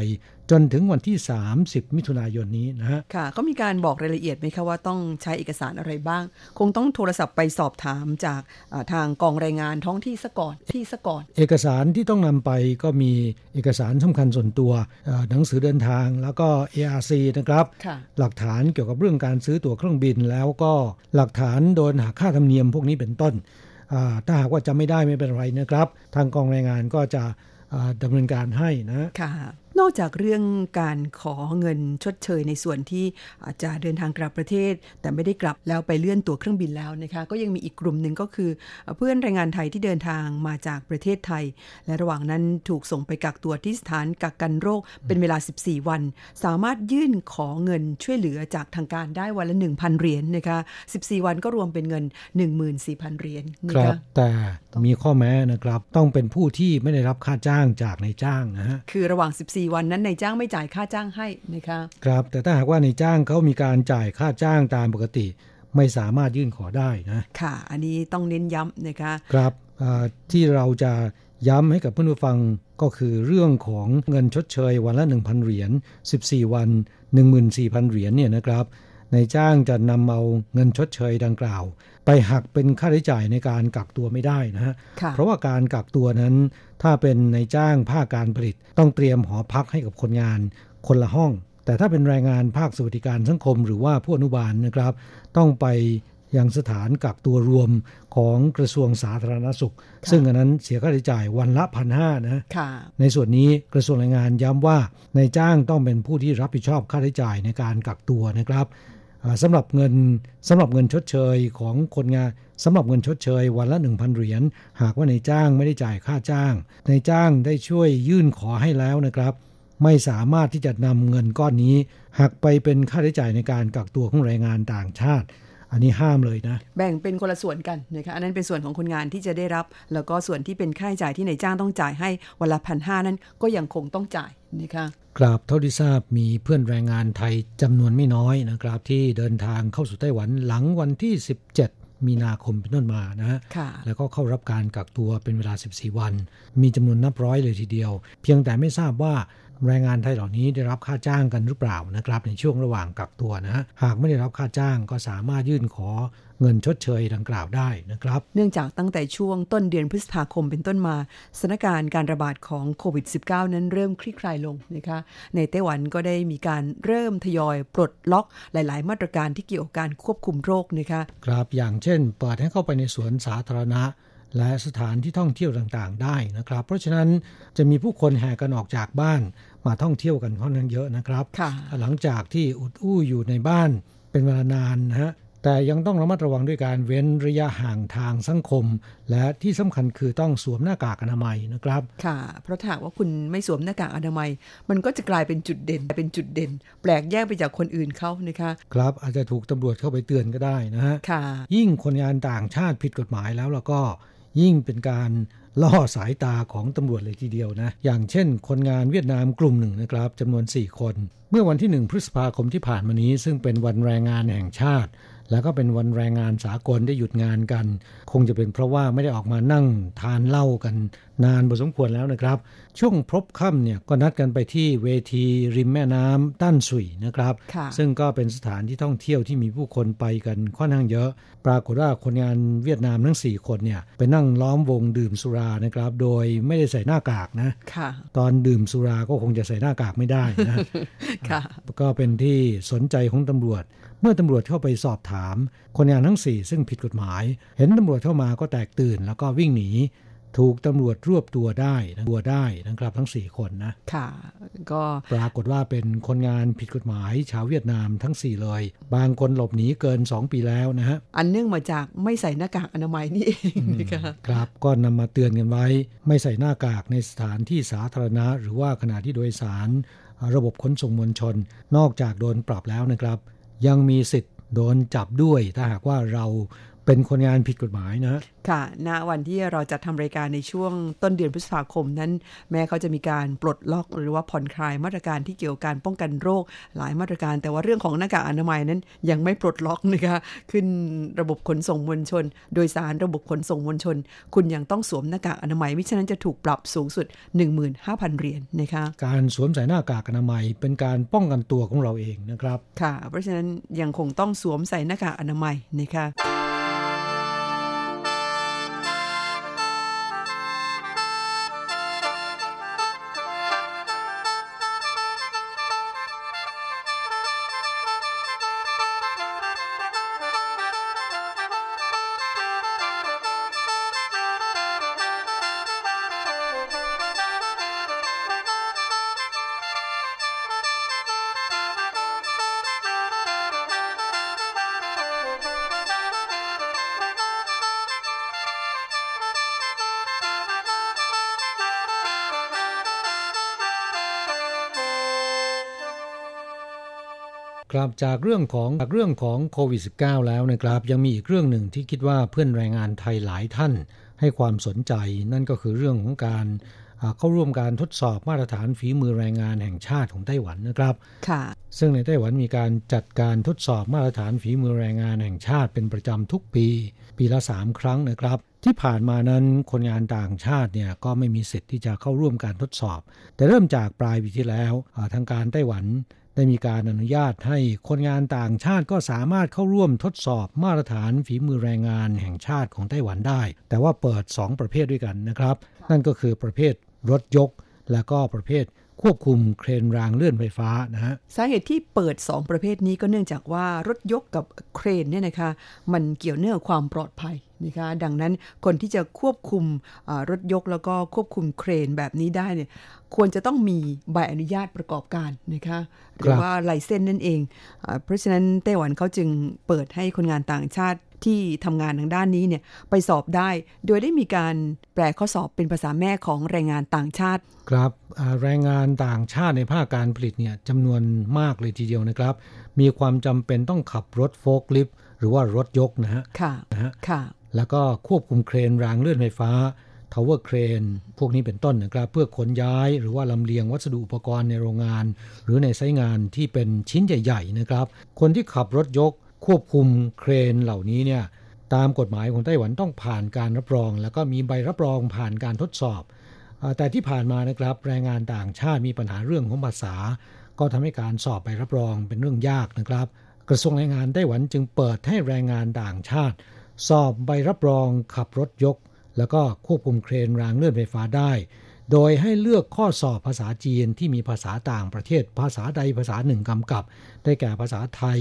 จนถึงวันที่ 30 มิถุนายนนี้นะฮะค่ะเขามีการบอกรายละเอียดไหมคะว่าต้องใช้เอกสารอะไรบ้าง คงต้องโทรศัพท์ไปสอบถามจากทางกองรายงานท้องที่สก่อนที่สก่อน เอกสารที่ต้องนำไปก็มีเอกสารสำคัญส่วนตัวหนังสือเดินทางแล้วก็ ARC นะครับหลักฐานเกี่ยวกับเรื่องการซื้อตั๋วเครื่องบิน แล้วก็หลักฐานโดนหักค่าธรรมเนียมพวกนี้เป็นต้นถ้าหากว่าจะไม่ได้ไม่เป็นไรนะครับ ทางกองแรงงานก็จะดำเนินการให้นะค่ะ นอกจากเรื่องการขอเงินชดเชยในส่วนที่อาจจะเดินทางกลับประเทศ แต่ไม่ได้กลับแล้วไปเลื่อนตั๋วเครื่องบินแล้วนะคะ ก็ยังมีอีกกลุ่มหนึ่งก็คือ เพื่อนแรงงานไทยที่เดินทางมาจากประเทศไทย และระหว่างนั้นถูกส่งไปกักตัวที่สถานกักกันโรคเป็นเวลา 14 วัน สามารถยื่นขอเงินช่วยเหลือจากทางการได้วันละ 1,000 เหรียญนนะคะ 14 วันก็รวมเป็นเงิน 14,000 เหรียญนะครับแต่มีข้อแม้นะครับต้องเป็นผู้ที่ไม่ได้รับค่าจ้างจากนายจ้างนะฮะคือระหว่าง 14 4 วันนั้นนายจ้างไม่จ่ายค่าจ้างให้นะคะครับ แต่ถ้าหากว่านายจ้างเขามีการจ่ายค่าจ้างตามปกติ ไม่สามารถยื่นขอได้นะค่ะ อันนี้ต้องเน้นย้ำนะคะครับที่เราจะย้ำให้กับเพื่อนผู้ฟังก็คือเรื่องของเงินชดเชยวันละ 1,000 เหรียญ 14 วัน 14,000 เหรียญเนี่ยนะครับนายจ้างจะนำเอาเงินชดเชยดังกล่าว ไปหักเป็นค่าใช้จ่ายในการกักตัวไม่ได้นะฮะ เพราะว่าการกักตัวนั้น ถ้าเป็นนายจ้างภาคการผลิต ต้องเตรียมหอพักให้กับคนงานคนละห้อง แต่ถ้าเป็นแรงงานภาคสวัสดิการสังคม หรือว่าผู้อนุบาลนะครับ ต้องไปยังสถานกักตัวรวมของกระทรวงสาธารณสุข ซึ่งอันนั้นเสียค่าใช้จ่ายวันละพันห้านะในส่วนนี้กระทรวงแรงงานย้ำว่านายจ้างต้องเป็นผู้ที่รับผิดชอบค่าใช้จ่ายในการกักตัวนะครับ สำหรับเงินสำหรับเงินชดเชยของคนงานสำหรับเงินชดเชย วันละ 1,000 เหรียญหากว่านายจ้างไม่ได้จ่ายค่าจ้างนายจ้างได้ช่วยยื่นขอให้แล้วนะครับ ไม่สามารถที่จะนำเงินก้อนนี้หักไปเป็นค่าใช้จ่ายในการกักตัวของแรงงานต่างชาติ อันนี้ห้ามเลยนะ แบ่งเป็นคนละส่วนกันนะคะอันนั้นเป็นส่วนของคนงานที่จะได้รับ แล้วก็ส่วนที่เป็นค่าใช้จ่ายที่นายจ้างต้องจ่ายให้วันละพันห้านั้นก็ยังคงต้องจ่ายนะคะกราบเท่าที่ทราบมีเพื่อนแรงงานไทยจำนวนไม่น้อยนะครับ ที่เดินทางเข้าสู่ไต้หวันหลังวันที่ 17มีนาคมเป็นต้นมานะฮะ แล้วก็เข้ารับการกักตัวเป็นเวลา 14 วัน มีจำนวนนับร้อยเลยทีเดียว เพียงแต่ไม่ทราบว่า แรงงานไทยเหล่านี้ได้รับค่าจ้างกันหรือเปล่านะครับ ในช่วงระหว่างกักตัวนะหากไม่ได้รับค่าจ้างก็สามารถยื่นขอเงินชดเชยดังกล่าวได้นะครับ เนื่องจากตั้งแต่ช่วงต้นเดือนพฤษภาคมเป็นต้นมาสถานการณ์การระบาดของโควิด -19 นั้นเริ่มคลี่คลายลงนะคะในไต้หวันก็ได้มีการเริ่มทยอยปลดล็อกหลาย ๆ มาตรการที่เกี่ยวกับการควบคุมโรคนะคะครับอย่างเช่น เปิดให้เข้าไปในสวนสาธารณะ และสถานที่ท่องเที่ยวต่างๆ ได้นะครับ เพราะฉะนั้นจะมีผู้คนแห่กันออกจากบ้าน มาท่องเที่ยวกันค่อนข้างเยอะนะครับหลังจากที่อุดอู้อยู่ในบ้านเป็นเวลานานนะฮะแต่ยังต้องระมัดระวังด้วยการเว้นระยะห่างทางสังคม และที่สำคัญคือต้องสวมหน้ากากอนามัยนะครับ ค่ะ เพราะถ้าว่าคุณไม่สวมหน้ากากอนามัย มันก็จะกลายเป็นจุดเด่น เป็นจุดเด่น แปลกแยกไปจากคนอื่นเขานะคะ ครับอาจจะถูกตำรวจเข้าไปเตือนก็ได้นะฮะยิ่งคนงานต่างชาติผิดกฎหมายแล้วแล้วก็ยิ่งเป็นการ ล่อสายตาของตำรวจเลยทีเดียวนะ อย่างเช่น คนงานเวียดนามกลุ่มหนึ่งนะครับจำนวน 4 คน เมื่อวันที่ 1 พฤษภาคมที่ผ่านมานี้ ซึ่งเป็นวันแรงงานแห่งชาติ แล้วก็เป็นวันแรงงานสากลได้หยุดงานกัน คงจะเป็นเพราะว่าไม่ได้ออกมานั่งทานเหล้ากันนานพอสมควรแล้วนะครับ ช่วงพบค่ำเนี่ยก็นัดกันไปที่เวทีริมแม่น้ำต้านสุยนะครับ ซึ่งก็เป็นสถานที่ท่องเที่ยวที่มีผู้คนไปกันค่อนข้างเยอะ ปรากฏว่าคนงานเวียดนามทั้ง 4 คนเนี่ยไปนั่งล้อมวงดื่มสุรานะครับ โดยไม่ได้ใส่หน้ากากนะตอนดื่มสุราก็คงจะใส่หน้ากากไม่ได้นะก็เป็นที่สนใจของตำรวจ เมื่อตำรวจเข้าไปสอบถาม คนงานทั้งสี่ซึ่งผิดกฎหมาย เห็นตำรวจเข้ามาก็แตกตื่น แล้วก็วิ่งหนีถูกตำรวจรวบตัวได้ตัวได้นะครับทั้งสี่คนนะ ค่ะ ก็ปรากฏว่าเป็นคนงานผิดกฎหมาย ชาวเวียดนามทั้งสี่เลย บางคนหลบหนีเกิน 2 ปีแล้วนะฮะ อันเนื่องมาจากไม่ใส่หน้ากากอนามัยนี่เองนะคะครับ ก็นำมาเตือนกันไว้ ไม่ใส่หน้ากากในสถานที่สาธารณะ หรือว่าขณะที่โดยสารระบบขนส่งมวลชน นอกจากโดนปรับแล้วนะครับ ยังมีสิทธิ์โดนจับด้วย ถ้าหากว่าเรา เป็นคนงานผิดกฎหมายนะค่ะ ณ วันที่เราจะทำรายการในช่วงต้นเดือนพฤษภาคมนั้น แม้เขาจะมีการปลดล็อกหรือว่าผ่อนคลายมาตรการที่เกี่ยวกับการป้องกันโรคหลายมาตรการ แต่ว่าเรื่องของหน้ากากอนามัยนั้นยังไม่ปลดล็อกนะคะ ขึ้นระบบขนส่งมวลชน โดยสารระบบขนส่งมวลชน คุณยังต้องสวมหน้ากากอนามัยมิฉะนั้นจะถูกปรับสูงสุด 15,000 เหรียญนะคะ การสวมใส่หน้ากากอนามัยเป็นการป้องกันตัวของเราเองนะครับ ค่ะ เพราะฉะนั้นยังคงต้องสวมใส่หน้ากากอนามัยนะคะ ครับจากเรื่องของจากเรื่องของโควิด -19 แล้วนะครับ ยังมีอีกเรื่องหนึ่งที่คิดว่าเพื่อนแรงงานไทยหลายท่านให้ความสนใจ นั่นก็คือเรื่องของการเข้าร่วมการทดสอบมาตรฐานฝีมือแรงงานแห่งชาติของไต้หวันนะครับค่ะซึ่งในไต้หวันมีการจัดการทดสอบมาตรฐานฝีมือแรงงานแห่งชาติเป็นประจำทุกปี ปีละ 3 ครั้งนะครับ ที่ผ่านมานั้นคนงานต่างชาติเนี่ยก็ไม่มีสิทธิ์ที่จะเข้าร่วมการทดสอบ แต่เริ่มจากปลายปีที่แล้วทางการไต้หวัน ได้มีการอนุญาตให้คนงานต่างชาติก็สามารถเข้าร่วมทดสอบมาตรฐานฝีมือแรงงานแห่งชาติของไต้หวันได้ แต่ว่าเปิด 2 ประเภทด้วยกันนะครับ นั่นก็คือประเภทรถยก และก็ประเภทควบคุมเครนรางเลื่อนไฟฟ้านะฮะสาเหตุที่เปิด 2 ประเภทนี้ก็เนื่องจากว่ารถยกกับเครนเนี่ยนะคะ มันเกี่ยวเนื่องความปลอดภัย นะคะดังนั้นคนที่จะควบคุมรถยกแล้วก็ควบคุมเครนแบบนี้ได้เนี่ยควรจะต้องมีใบอนุญาตประกอบการนะคะหรือว่าไลเซนนั่นเองเพราะฉะนั้นไต้หวันเขาจึงเปิดให้คนงานต่างชาติที่ทำงานทางด้านนี้เนี่ยไปสอบได้ โดยได้มีการแปลข้อสอบเป็นภาษาแม่ของแรงงานต่างชาติ ครับแรงงานต่างชาติในภาคการผลิตเนี่ยจำนวนมากเลยทีเดียวนะครับ มีความจำเป็นต้องขับรถโฟล์คลิฟต์หรือว่ารถยกนะฮะค่ะนะฮะค่ะ แล้วก็ควบคุมเครนรางเลื่อนไฟฟ้าทาวเวอร์เครนพวกนี้เป็นต้นนะครับ เพื่อขนย้ายหรือว่าลำเลียงวัสดุอุปกรณ์ในโรงงาน หรือในไซต์งานที่เป็นชิ้นใหญ่ ๆ นะครับ คนที่ขับรถยกควบคุมเครนเหล่านี้เนี่ยตามกฎหมายของไต้หวันต้องผ่านการรับรอง แล้วก็มีใบรับรองผ่านการทดสอบ แต่ที่ผ่านมานะครับแรงงานต่างชาติมีปัญหาเรื่องของภาษา ก็ทำให้การสอบใบรับรองเป็นเรื่องยากนะครับ กระทรวงแรงงานไต้หวันจึงเปิดให้แรงงานต่างชาติ สอบใบรับรองขับรถยก แล้วก็ควบคุมเครนรางเลื่อนไฟฟ้าได้ โดยให้เลือกข้อสอบภาษาจีนที่มีภาษาต่างประเทศ ภาษาใดภาษาหนึ่งกำกับ ได้แก่ภาษาไทย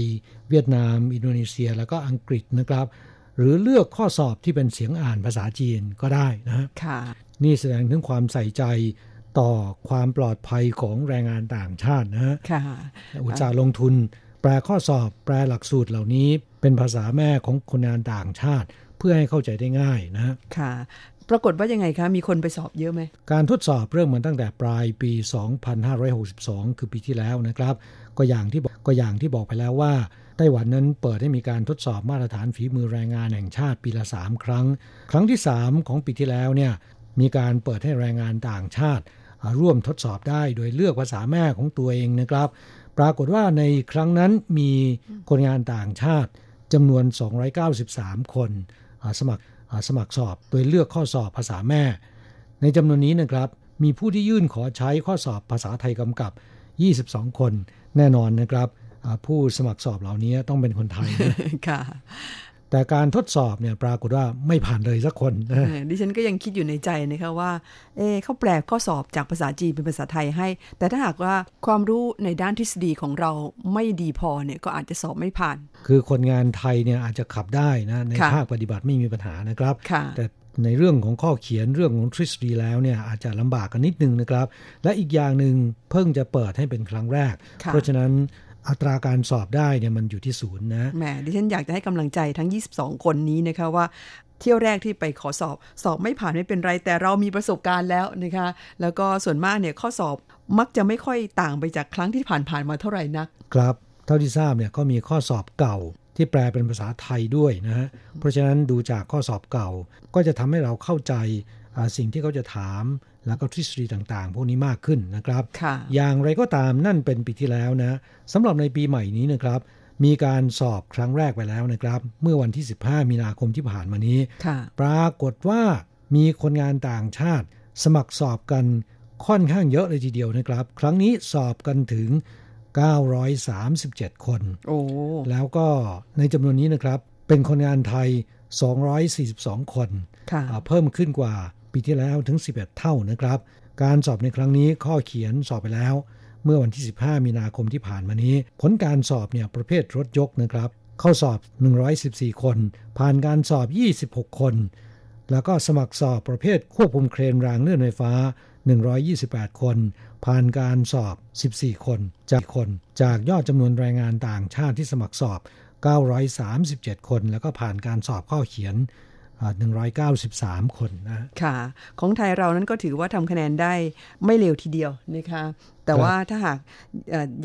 เวียดนาม อินโดนีเซีย แล้วก็อังกฤษนะครับ หรือเลือกข้อสอบที่เป็นเสียงอ่านภาษาจีนก็ได้นะฮะค่ะ นี่แสดงถึงความใส่ใจต่อความปลอดภัยของแรงงานต่างชาตินะฮะค่ะอุตสาห์ลงทุน แปลข้อสอบแปลหลักสูตรเหล่านี้ เป็นภาษาแม่ของคนงานต่างชาติ เพื่อให้เข้าใจได้ง่ายนะค่ะ ปรากฏว่ายังไงคะ มีคนไปสอบเยอะไหม การทดสอบเริ่มมาตั้งแต่ปลายปี 2562 คือปีที่แล้วนะครับ ก็อย่างที่ก็อย่างที่บอกไปแล้วว่าไต้หวันนั้นเปิดให้มีการทดสอบมาตรฐานฝีมือแรงงานแห่งชาติปีละ 3 ครั้ง ครั้งที่ 3 ของปีที่แล้วเนี่ยมีการเปิดให้แรงงานต่างชาติ ร่วมทดสอบได้โดยเลือกภาษาแม่ของตัวเองนะครับ ปรากฏว่าในครั้งนั้นมีคนงานต่างชาติจำนวน 293 คนสมัครสมัครสอบโดยเลือกข้อสอบภาษาแม่ ในจำนวนนี้นะครับ มีผู้ที่ยื่นขอใช้ข้อสอบภาษาไทยกำกับ 22 คนแน่นอนนะครับ ผู้สมัครสอบเหล่านี้ต้องเป็นคนไทยค่ะ แต่การทดสอบเนี่ยปรากฏว่าไม่ผ่านเลยสักคนนะดิฉันก็ยังคิดอยู่ในใจนะคะว่า เอ๊เขาแปลข้อสอบจากภาษาจีนเป็นภาษาไทยให้ แต่ถ้าหากว่าความรู้ในด้านทฤษฎีของเราไม่ดีพอเนี่ยก็อาจจะสอบไม่ผ่าน คือคนงานไทยเนี่ยอาจจะขับได้นะในค่ะภาคปฏิบัติไม่มีปัญหานะครับค่ะแต่ในเรื่องของข้อเขียนเรื่องของทฤษฎีแล้วเนี่ยอาจจะลำบากกันนิดนึงนะครับ และอีกอย่างหนึ่งเพิ่งจะเปิดให้เป็นครั้งแรกค่ะเพราะฉะนั้น อัตราการสอบได้เนี่ยมันอยู่ที่ศูนย์นะแหมดิฉันอยากจะให้กำลังใจทั้ง 22 คนนี้นะคะว่าเที่ยวแรกที่ไปขอสอบสอบไม่ผ่านไม่เป็นไร แต่เรามีประสบการณ์แล้วนะคะ แล้วก็ส่วนมากเนี่ยข้อสอบมักจะไม่ค่อยต่างไปจากครั้งที่ผ่านๆมาเท่าไหร่นัก ครับเท่าที่ทราบเนี่ยก็มีข้อสอบเก่าที่แปลเป็นภาษาไทยด้วยนะฮะเพราะฉะนั้นดูจากข้อสอบเก่าก็จะทำให้เราเข้าใจสิ่งที่เขาจะถาม แล้วก็ทฤษฎีต่างๆ พวกนี้มากขึ้นนะครับ อย่างไรก็ตามนั่นเป็นปีที่แล้วนะสำหรับในปีใหม่นี้นะครับ มีการสอบครั้งแรกไปแล้วนะครับ เมื่อวันที่ 15 มีนาคมที่ผ่านมานี้ ปรากฏว่ามีคนงานต่างชาติ สมัครสอบกันค่อนข้างเยอะเลยทีเดียวนะครับ ครั้งนี้สอบกันถึง 937 คนโอ้แล้วก็ในจำนวนนี้นะครับ เป็นคนงานไทย 242 คน เพิ่มขึ้นกว่า ปีที่แล้วถึง 11 เท่านะครับ การสอบในครั้งนี้ข้อเขียนสอบไปแล้ว เมื่อวันที่ 15 มีนาคมที่ผ่านมานี้ ผลการสอบเนี่ยประเภทรถยกนะครับ เข้าสอบ 114 คน ผ่านการสอบ 26 คน แล้วก็สมัครสอบประเภทควบคุมเครนรางเลื่อนไฟฟ้า 128 คน ผ่านการสอบ 14 คน จากคน จากยอดจำนวนแรงงานต่างชาติที่สมัครสอบ 937 คน แล้วก็ผ่านการสอบข้อเขียน 193 คนนะค่ะ ของไทยเรานั้นก็ถือว่าทำคะแนนได้ไม่เร็วทีเดียวนะคะแต่ว่าถ้าหาก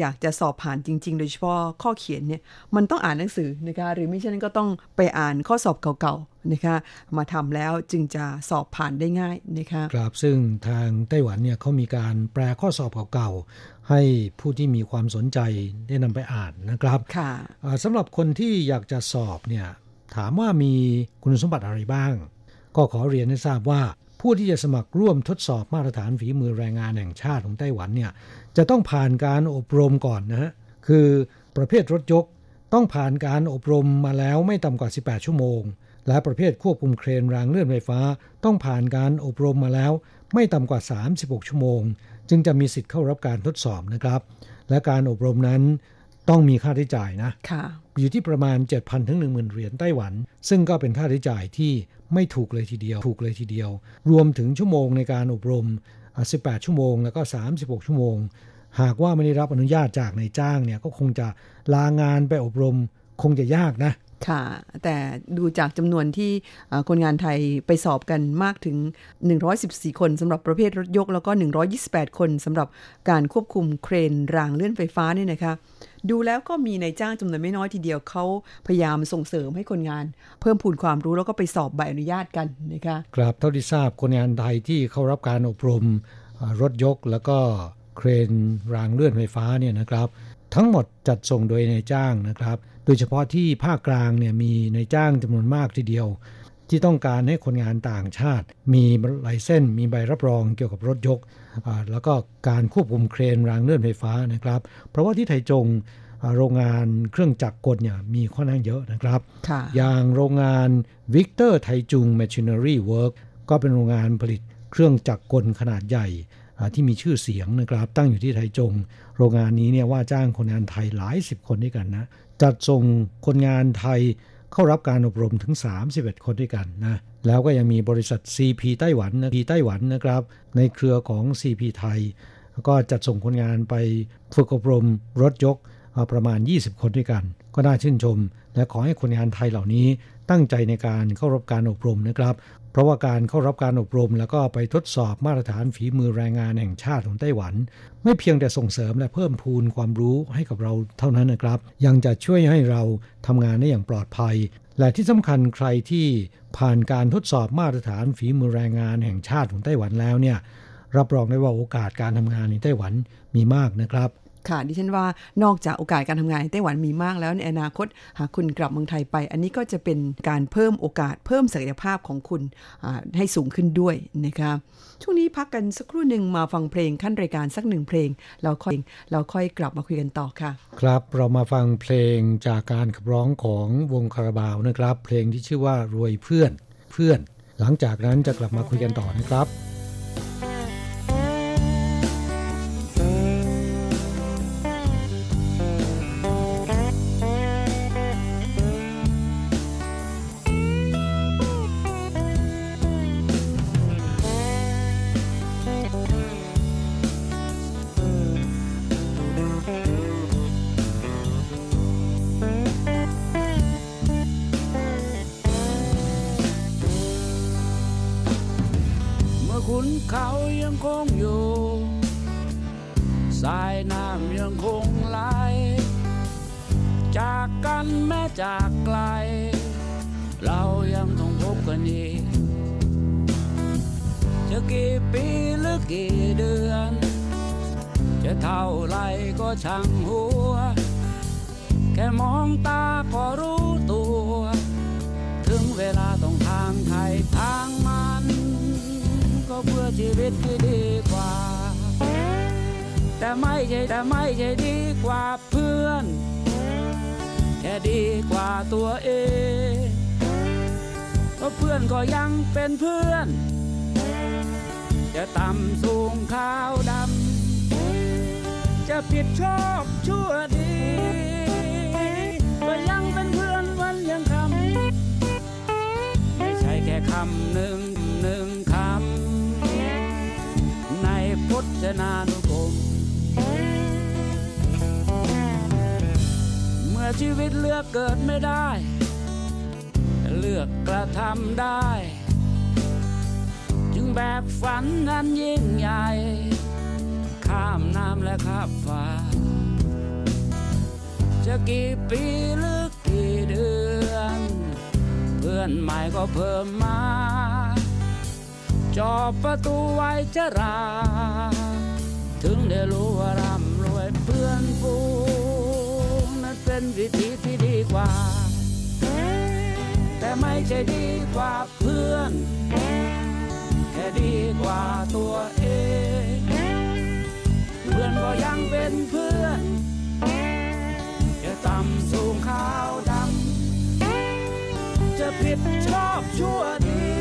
อยากจะสอบผ่านจริง ๆ โดยเฉพาะข้อเขียนเนี่ยมันต้องอ่านหนังสือนะคะหรือไม่เช่นนั้นก็ต้องไปอ่านข้อสอบเก่าๆนะคะมาทำแล้วจึงจะสอบผ่านได้ง่ายนะคะครับซึ่งทางไต้หวันเนี่ยเขามีการแปลข้อสอบเก่าๆให้ผู้ที่มีความสนใจได้นำไปอ่านนะครับค่ะสำหรับคนที่อยากจะสอบเนี่ย ถามว่ามีคุณสมบัติอะไรบ้าง ก็ขอเรียนให้ทราบว่า ผู้ที่จะสมัครร่วมทดสอบมาตรฐานฝีมือแรงงานแห่งชาติของไต้หวันเนี่ยจะต้องผ่านการอบรมก่อนนะฮะคือประเภทรถยกต้องผ่านการอบรมมาแล้วไม่ต่ำกว่า 18 ชั่วโมง และประเภทควบคุมเครนรางเลื่อนไฟฟ้า ต้องผ่านการอบรมมาแล้ว ไม่ต่ำกว่า 36 ชั่วโมง จึงจะมีสิทธิ์เข้ารับการทดสอบนะครับ และการอบรมนั้น ต้องมีค่าใช้จ่ายนะอยู่ที่ประมาณ 7,000ถึง10,000 เหรียญไต้หวัน ซึ่งก็เป็นค่าใช้จ่ายที่ไม่ถูกเลยทีเดียว ถูกเลยทีเดียว รวมถึงชั่วโมงในการอบรม 18 ชั่วโมง แล้วก็ 36 ชั่วโมง หากว่าไม่ได้รับอนุญาตจากนายจ้างเนี่ยก็คงจะลางานไปอบรมคงจะยากนะ ค่ะ แต่ดูจากจำนวนที่คนงานไทยไปสอบกันมากถึง 114 คนสำหรับประเภทรถยก แล้วก็ 128 คนสำหรับการควบคุมเครนรางเลื่อนไฟฟ้านี่นะคะ ดูแล้วก็มีในจ้างจำนวนไม่น้อยทีเดียวเขาพยายามส่งเสริมให้คนงาน เพิ่มพูนความรู้แล้วก็ไปสอบใบอนุญาตกันนะคะครับเท่าที่ทราบคนงานไทยที่เข้ารับการอบรมรถยกแล้วก็เครนรางเลื่อนไฟฟ้าเนี่ยนะครับ ทั้งหมดจัดส่งโดยในจ้างนะครับ ดยเฉพาะที่ภาคกลางเนี่ยมีในจ้างจำนวนมากทีเดียว ที่ต้องการให้คนงานต่างชาติ มี license มีใบรับรองเกี่ยวกับรถยก แล้วก็การควบคุมเครนรางเลื่อนไฟฟ้านะครับ เพราะว่าที่ไทจงโรงงานเครื่องจักรกลเนี่ยมีค่อนข้างเยอะนะครับ อย่างโรงงาน Victor Taichung Machinery Works ก็เป็นโรงงานผลิตเครื่องจักรกลขนาดใหญ่ที่มีชื่อเสียงนะครับ ตั้งอยู่ที่ไทจง โรงงานนี้เนี่ยว่าจ้างคนงานไทยหลายสิบคนด้วยกันนะ จัดส่งคนงานไทยเข้ารับการอบรมถึง 31 คนด้วยกันนะ แล้วก็ยังมีบริษัท CP ไต้หวันนะ p ไต้หวันนะครับ ในเครือของ CP ไทย ก็จัดส่งคนงานไปฝึกอบรมรถยกประมาณ 20 คนด้วยกัน ก็น่าชื่นชม และขอให้คนงานไทยเหล่านี้ตั้งใจในการเข้ารับการอบรมนะครับเพราะว่าการเข้ารับการอบรมแล้วก็ไปทดสอบมาตรฐานฝีมือแรงงานแห่งชาติของไต้หวัน ไม่เพียงแต่ส่งเสริมและเพิ่มพูนความรู้ให้กับเราเท่านั้นนะครับ ยังจะช่วยให้เราทำงานได้อย่างปลอดภัย และที่สำคัญใครที่ผ่านการทดสอบมาตรฐานฝีมือแรงงานแห่งชาติของไต้หวันแล้วเนี่ยรับรองได้ว่าโอกาสการทำงานในไต้หวันมีมากนะครับ ค่ะดิฉันว่านอกจากโอกาสการทำงานในไต้หวันมีมากแล้วในอนาคต หากคุณกลับเมืองไทยไป อันนี้ก็จะเป็นการเพิ่มโอกาสเพิ่มศักยภาพของคุณให้สูงขึ้นด้วยนะคะช่วงนี้พักกันสักครู่หนึ่งมาฟังเพลงขั้นรายการสักหนึ่งเพลงเราค่อยเราค่อยกลับมาคุยกันต่อค่ะ ครับเรามาฟังเพลงจากการขับร้องของวงคาราบาวนะครับ เพลงที่ชื่อว่ารวยเพื่อนเพื่อน หลังจากนั้นจะกลับมาคุยกันต่อนะครับ ดีกว่าตัวเองเพราะเพื่อนก็ยังเป็นเพื่อน จะต่ำสูงขาวดำ จะผิดชอบชั่วดี ก็ยังเป็นเพื่อนวันยังคำ ไม่ใช่แค่คำหนึ่งหนึ่งคำ ในพจนานุกรม อชีวิตเลือกเกิดไม่ได้ เลือกกระทำได้ จึงแบกฝันนั้นยิ่งใหญ่ ข้ามน้ำและข้ามฟ้า จะกี่ปีหรือกี่เดือน เพื่อนใหม่ก็เพิ่มมา จอบประตูไว้จะรา ถึงได้รู้ว่าร่ำรวยเพื่อนฟู เป็นวิธีที่ดีกว่า แต่ไม่ใช่ดีกว่าเพื่อน แค่ดีกว่าตัวเอง เพื่อนก็ยังเป็นเพื่อนจะต่ำสูงขาวดำจะผิดชอบชั่วดี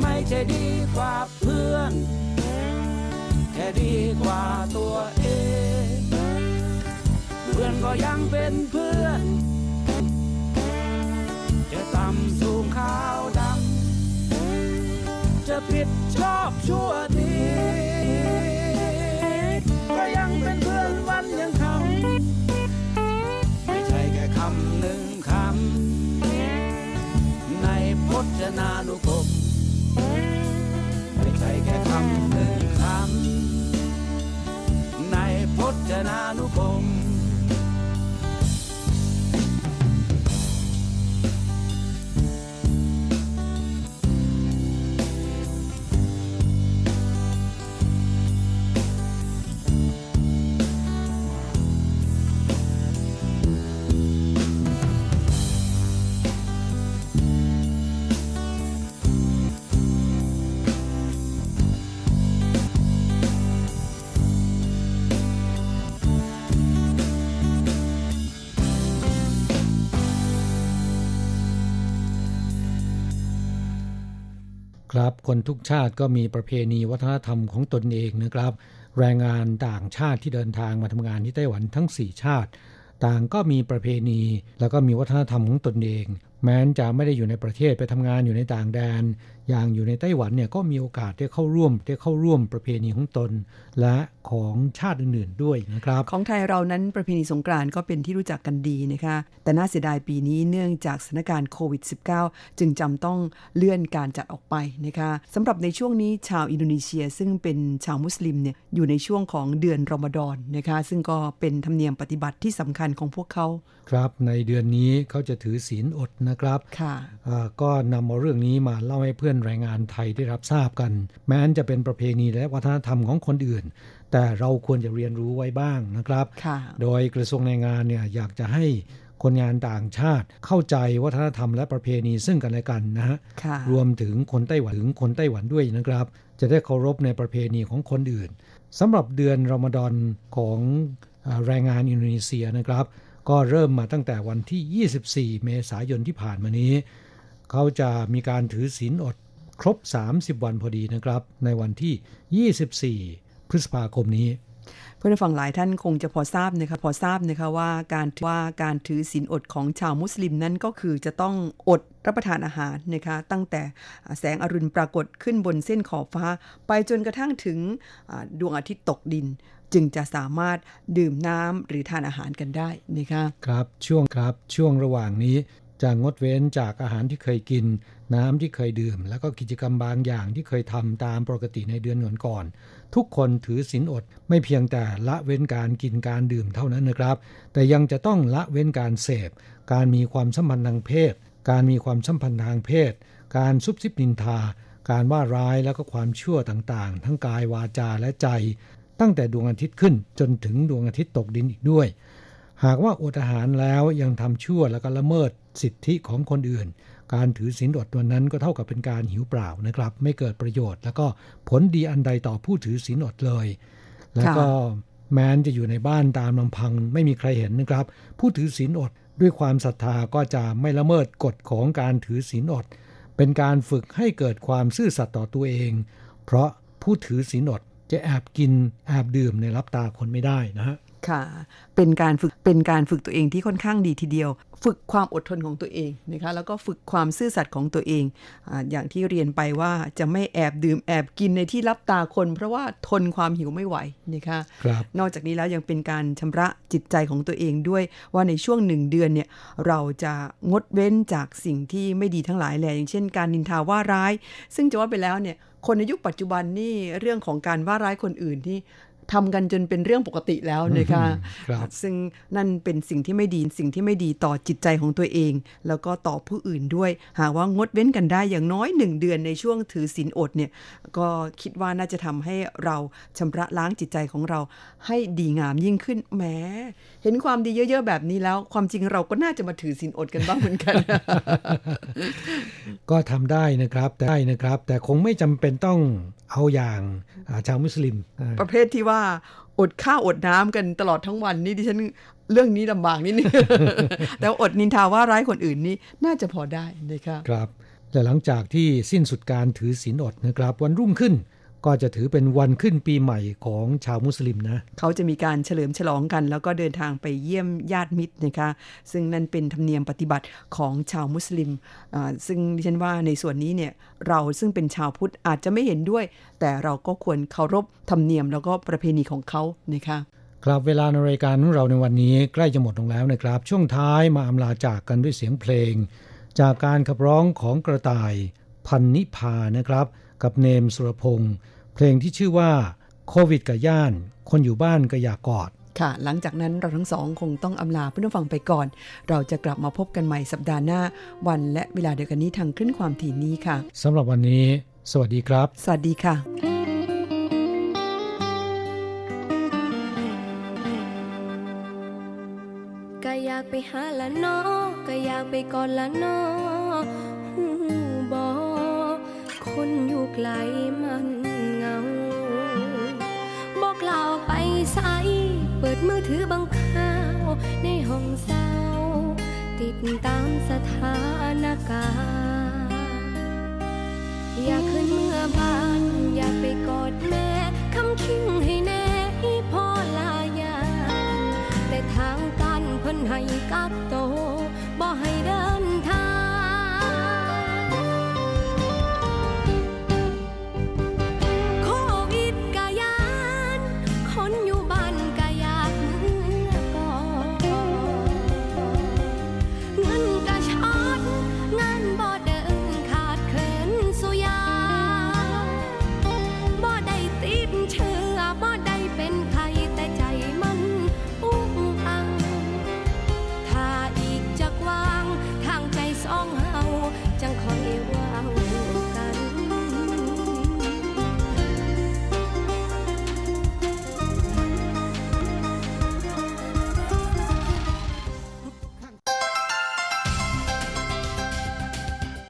ไม่ใช่ดีกว่าเพื่อน แค่ดีกว่าตัวเอง เพื่อนก็ยังเป็นเพื่อน จะต่ำสูงขาวดำ จะผิดชอบชั่วดีก็ยังเป็นเพื่อนวันยังคำไม่ใช่แค่คำหนึ่งคำ ในพจนานุำใครับคนทุกชาติก็มีประเพณีวัฒนธรรมของตนเองนะครับ แรงงานต่างชาติที่เดินทางมาทำงานที่ไต้หวันทั้ง 4 ชาติ ต่างก็มีประเพณี แล้วก็มีวัฒนธรรมของตนเอง แม้นจะไม่ได้อยู่ในประเทศไปทำงานอยู่ในต่างแดน อย่างอยู่ในไต้หวันเนี่ยก็มีโอกาสได้เข้าร่วมได้เข้าร่วมประเพณีของตน และของชาติอื่นๆด้วยนะครับ ของไทยเรานั้นประเพณีสงกรานต์ก็เป็นที่รู้จักกันดีนะคะ แต่น่าเสียดายปีนี้เนื่องจากสถานการณ์โควิด -19 จึงจำต้องเลื่อนการจัดออกไปนะคะสำหรับในช่วงนี้ชาวอินโดนีเซียซึ่งเป็นชาวมุสลิมเนี่ยอยู่ในช่วงของเดือนรอมฎอนนะคะซึ่งก็เป็นธรรมเนียมปฏิบัติที่สำคัญของพวกเขา ครับในเดือนนี้เขาจะถือศีลอดนะครับค่ะอ่าก็นำเอาเรื่องนี้มาเล่าให้เพื่อนแรงงานไทยได้รับทราบกัน แม้นจะเป็นประเพณีและวัฒนธรรมของคนอื่น แต่เราควรจะเรียนรู้ไว้บ้างนะครับค่ะโดยกระทรวงแรงงานเนี่ยอยากจะให้คนงานต่างชาติเข้าใจวัฒนธรรมและประเพณีซึ่งกันและกันนะฮะค่ะรวมถึงคนไต้หวันถึงคนไต้หวันด้วยนะครับ จะได้เคารพในประเพณีของคนอื่นสำหรับเดือนรอมฎอนของอ่าแรงงานอินโดนีเซียนะครับ ก็เริ่มมาตั้งแต่วันที่ 24 เมษายนที่ผ่านมานี้ เขาจะมีการถือศีลอด ครบ 30 วันพอดีนะครับ ในวันที่ 24 พฤษภาคมนี้เพื่อนฟังหลายท่านคงจะพอทราบนะคะพอทราบนะคะว่าการว่าการถือศีลอดของชาวมุสลิมนั้นก็คือจะต้องอดรับประทานอาหารนะคะตั้งแต่แสงอรุณปรากฏขึ้นบนเส้นขอบฟ้า ไปจนกระทั่งถึงอ่าดวงอาทิตย์ตกดิน จึงจะสามารถดื่มน้ำหรือทานอาหารกันได้นะคะครับช่วงครับช่วงระหว่างนี้ จะงดเว้นจากอาหารที่เคยกิน น้ำที่เคยดื่ม แล้วก็กิจกรรมบางอย่างที่เคยทำตามปกติในเดือนก่อนๆทุกคนถือศีลอดไม่เพียงแต่ละเว้นการกินการดื่มเท่านั้นนะครับ แต่ยังจะต้องละเว้นการเสพ การมีความสัมพันธ์ทางเพศ การมีความสัมพันธ์ทางเพศ การซุบซิบนินทา การว่าร้ายแล้วก็ความชั่วต่างๆ ทั้งกายวาจาและใจ ตั้งแต่ดวงอาทิตย์ขึ้นจนถึงดวงอาทิตย์ตกดินอีกด้วย หากว่าอดอาหารแล้วยังทำชั่วแล้วก็ละเมิดสิทธิของคนอื่น การถือศีลอดวันนั้นก็เท่ากับเป็นการหิวเปล่านะครับ ไม่เกิดประโยชน์ แล้วก็ผลดีอันใดต่อผู้ถือศีลอดเลย แล้วก็แม้นจะอยู่ในบ้านตามลำพังไม่มีใครเห็นนะครับ ผู้ถือศีลอดด้วยความศรัทธาก็จะไม่ละเมิดกฎของการถือศีลอด เป็นการฝึกให้เกิดความซื่อสัตย์ต่อตัวเอง เพราะผู้ถือศีลอดจะแอบกินแอบดื่มในรับตาคนไม่ได้นะฮะ ค่ะ เป็นการฝึกเป็นการฝึกตัวเองที่ค่อนข้างดีทีเดียว ฝึกความอดทนของตัวเองนะคะแล้วก็ฝึกความซื่อสัตย์ของตัวเองอาอย่างที่เรียนไปว่าจะไม่แอบดื่มแอบกินในที่รับตาคน เพราะว่าทนความหิวไม่ไหวนะคะครับนอกจากนี้แล้วยังเป็นการชำระจิตใจของตัวเองด้วยว่าในช่วงหนึ่งเดือนเนี่ยเราจะงดเว้นจากสิ่งที่ไม่ดีทั้งหลายแหละอย่างเช่น การนินทาว่าร้าย ซึ่งจะว่าไปแล้วเนี่ยคนในยุคปัจจุบันนี่เรื่องของการว่าร้ายคนอื่นที่ ทำกันจนเป็นเรื่องปกติแล้วนะคะครับซึ่งนั่นเป็นสิ่งที่ไม่ดีสิ่งที่ไม่ดีต่อจิตใจของตัวเอง แล้วก็ต่อผู้อื่นด้วย หากว่างดเว้นกันได้อย่างน้อยหนึ่งเดือนในช่วงถือศีลอดเนี่ยก็คิดว่าน่าจะทำให้เราชำระล้างจิตใจของเรา ให้ดีงามยิ่งขึ้นแหมเห็นความดีเยอะ ๆ แบบนี้แล้ว ความจริงเราก็น่าจะมาถือศีลอดกันบ้างเหมือนกัน ก็ทำได้นะครับแต่ได้นะครับ แต่คงไม่จำเป็นต้องเอาอย่างอ่าชาวมุสลิมอ่าประเภทที่ว่าอดข้าวอดน้ำกันตลอดทั้งวันนี่ดิฉันเรื่องนี้ลำบากนิดนึงแต่ว่าอดนินทาว่าร้ายคนอื่นนี่น่าจะพอได้นะคะครับและหลังจากที่สิ้นสุดการถือศีลอดนะครับ วันรุ่งขึ้น ก็จะถือเป็นวันขึ้นปีใหม่ของชาวมุสลิมนะ เขาจะมีการเฉลิมฉลองกัน แล้วก็เดินทางไปเยี่ยมญาติมิตรนะคะ ซึ่งนั่นเป็นธรรมเนียมปฏิบัติของชาวมุสลิมอ่าซึ่งดิฉันว่าในส่วนนี้เนี่ยเราซึ่งเป็นชาวพุทธอาจจะไม่เห็นด้วย แต่เราก็ควรเคารพธรรมเนียมแล้วก็ประเพณีของเขานะคะครับเวลาในรายการของเราในวันนี้ใกล้จะหมดลงแล้วนะครับ ช่วงท้ายมาอำลาจากกันด้วยเสียงเพลง จากการขับร้องของกระต่ายพันนิพานะครับ กับเนมสุรพงศ์ เพลงที่ชื่อว่าโควิดกับย่าน คนอยู่บ้านก็อยากกอดค่ะ หลังจากนั้นเราทั้งสองคงต้องอำลาเพื่อนผู้ฟังไปก่อน เราจะกลับมาพบกันใหม่สัปดาห์หน้า วันและเวลาเดียวกันนี้ทางคลื่นความถี่นี้ค่ะสำหรับวันนี้ สวัสดีครับ สวัสดีค่ะก็อยากไปหาละเนอก็อยากไปก่อนละเนอหูบอคนอยู่ไกลมัน ไปใสเปิดมือถือบังข่าว ในห้องเศร้า ติดตามสถานการณ์อยากขึ้นเมื่อบ้าน อยากไปกอดแม่คำคิงให้แน่พ่อลายาแต่ทางการเพิ่นให้กักโตบ่ให้เดิ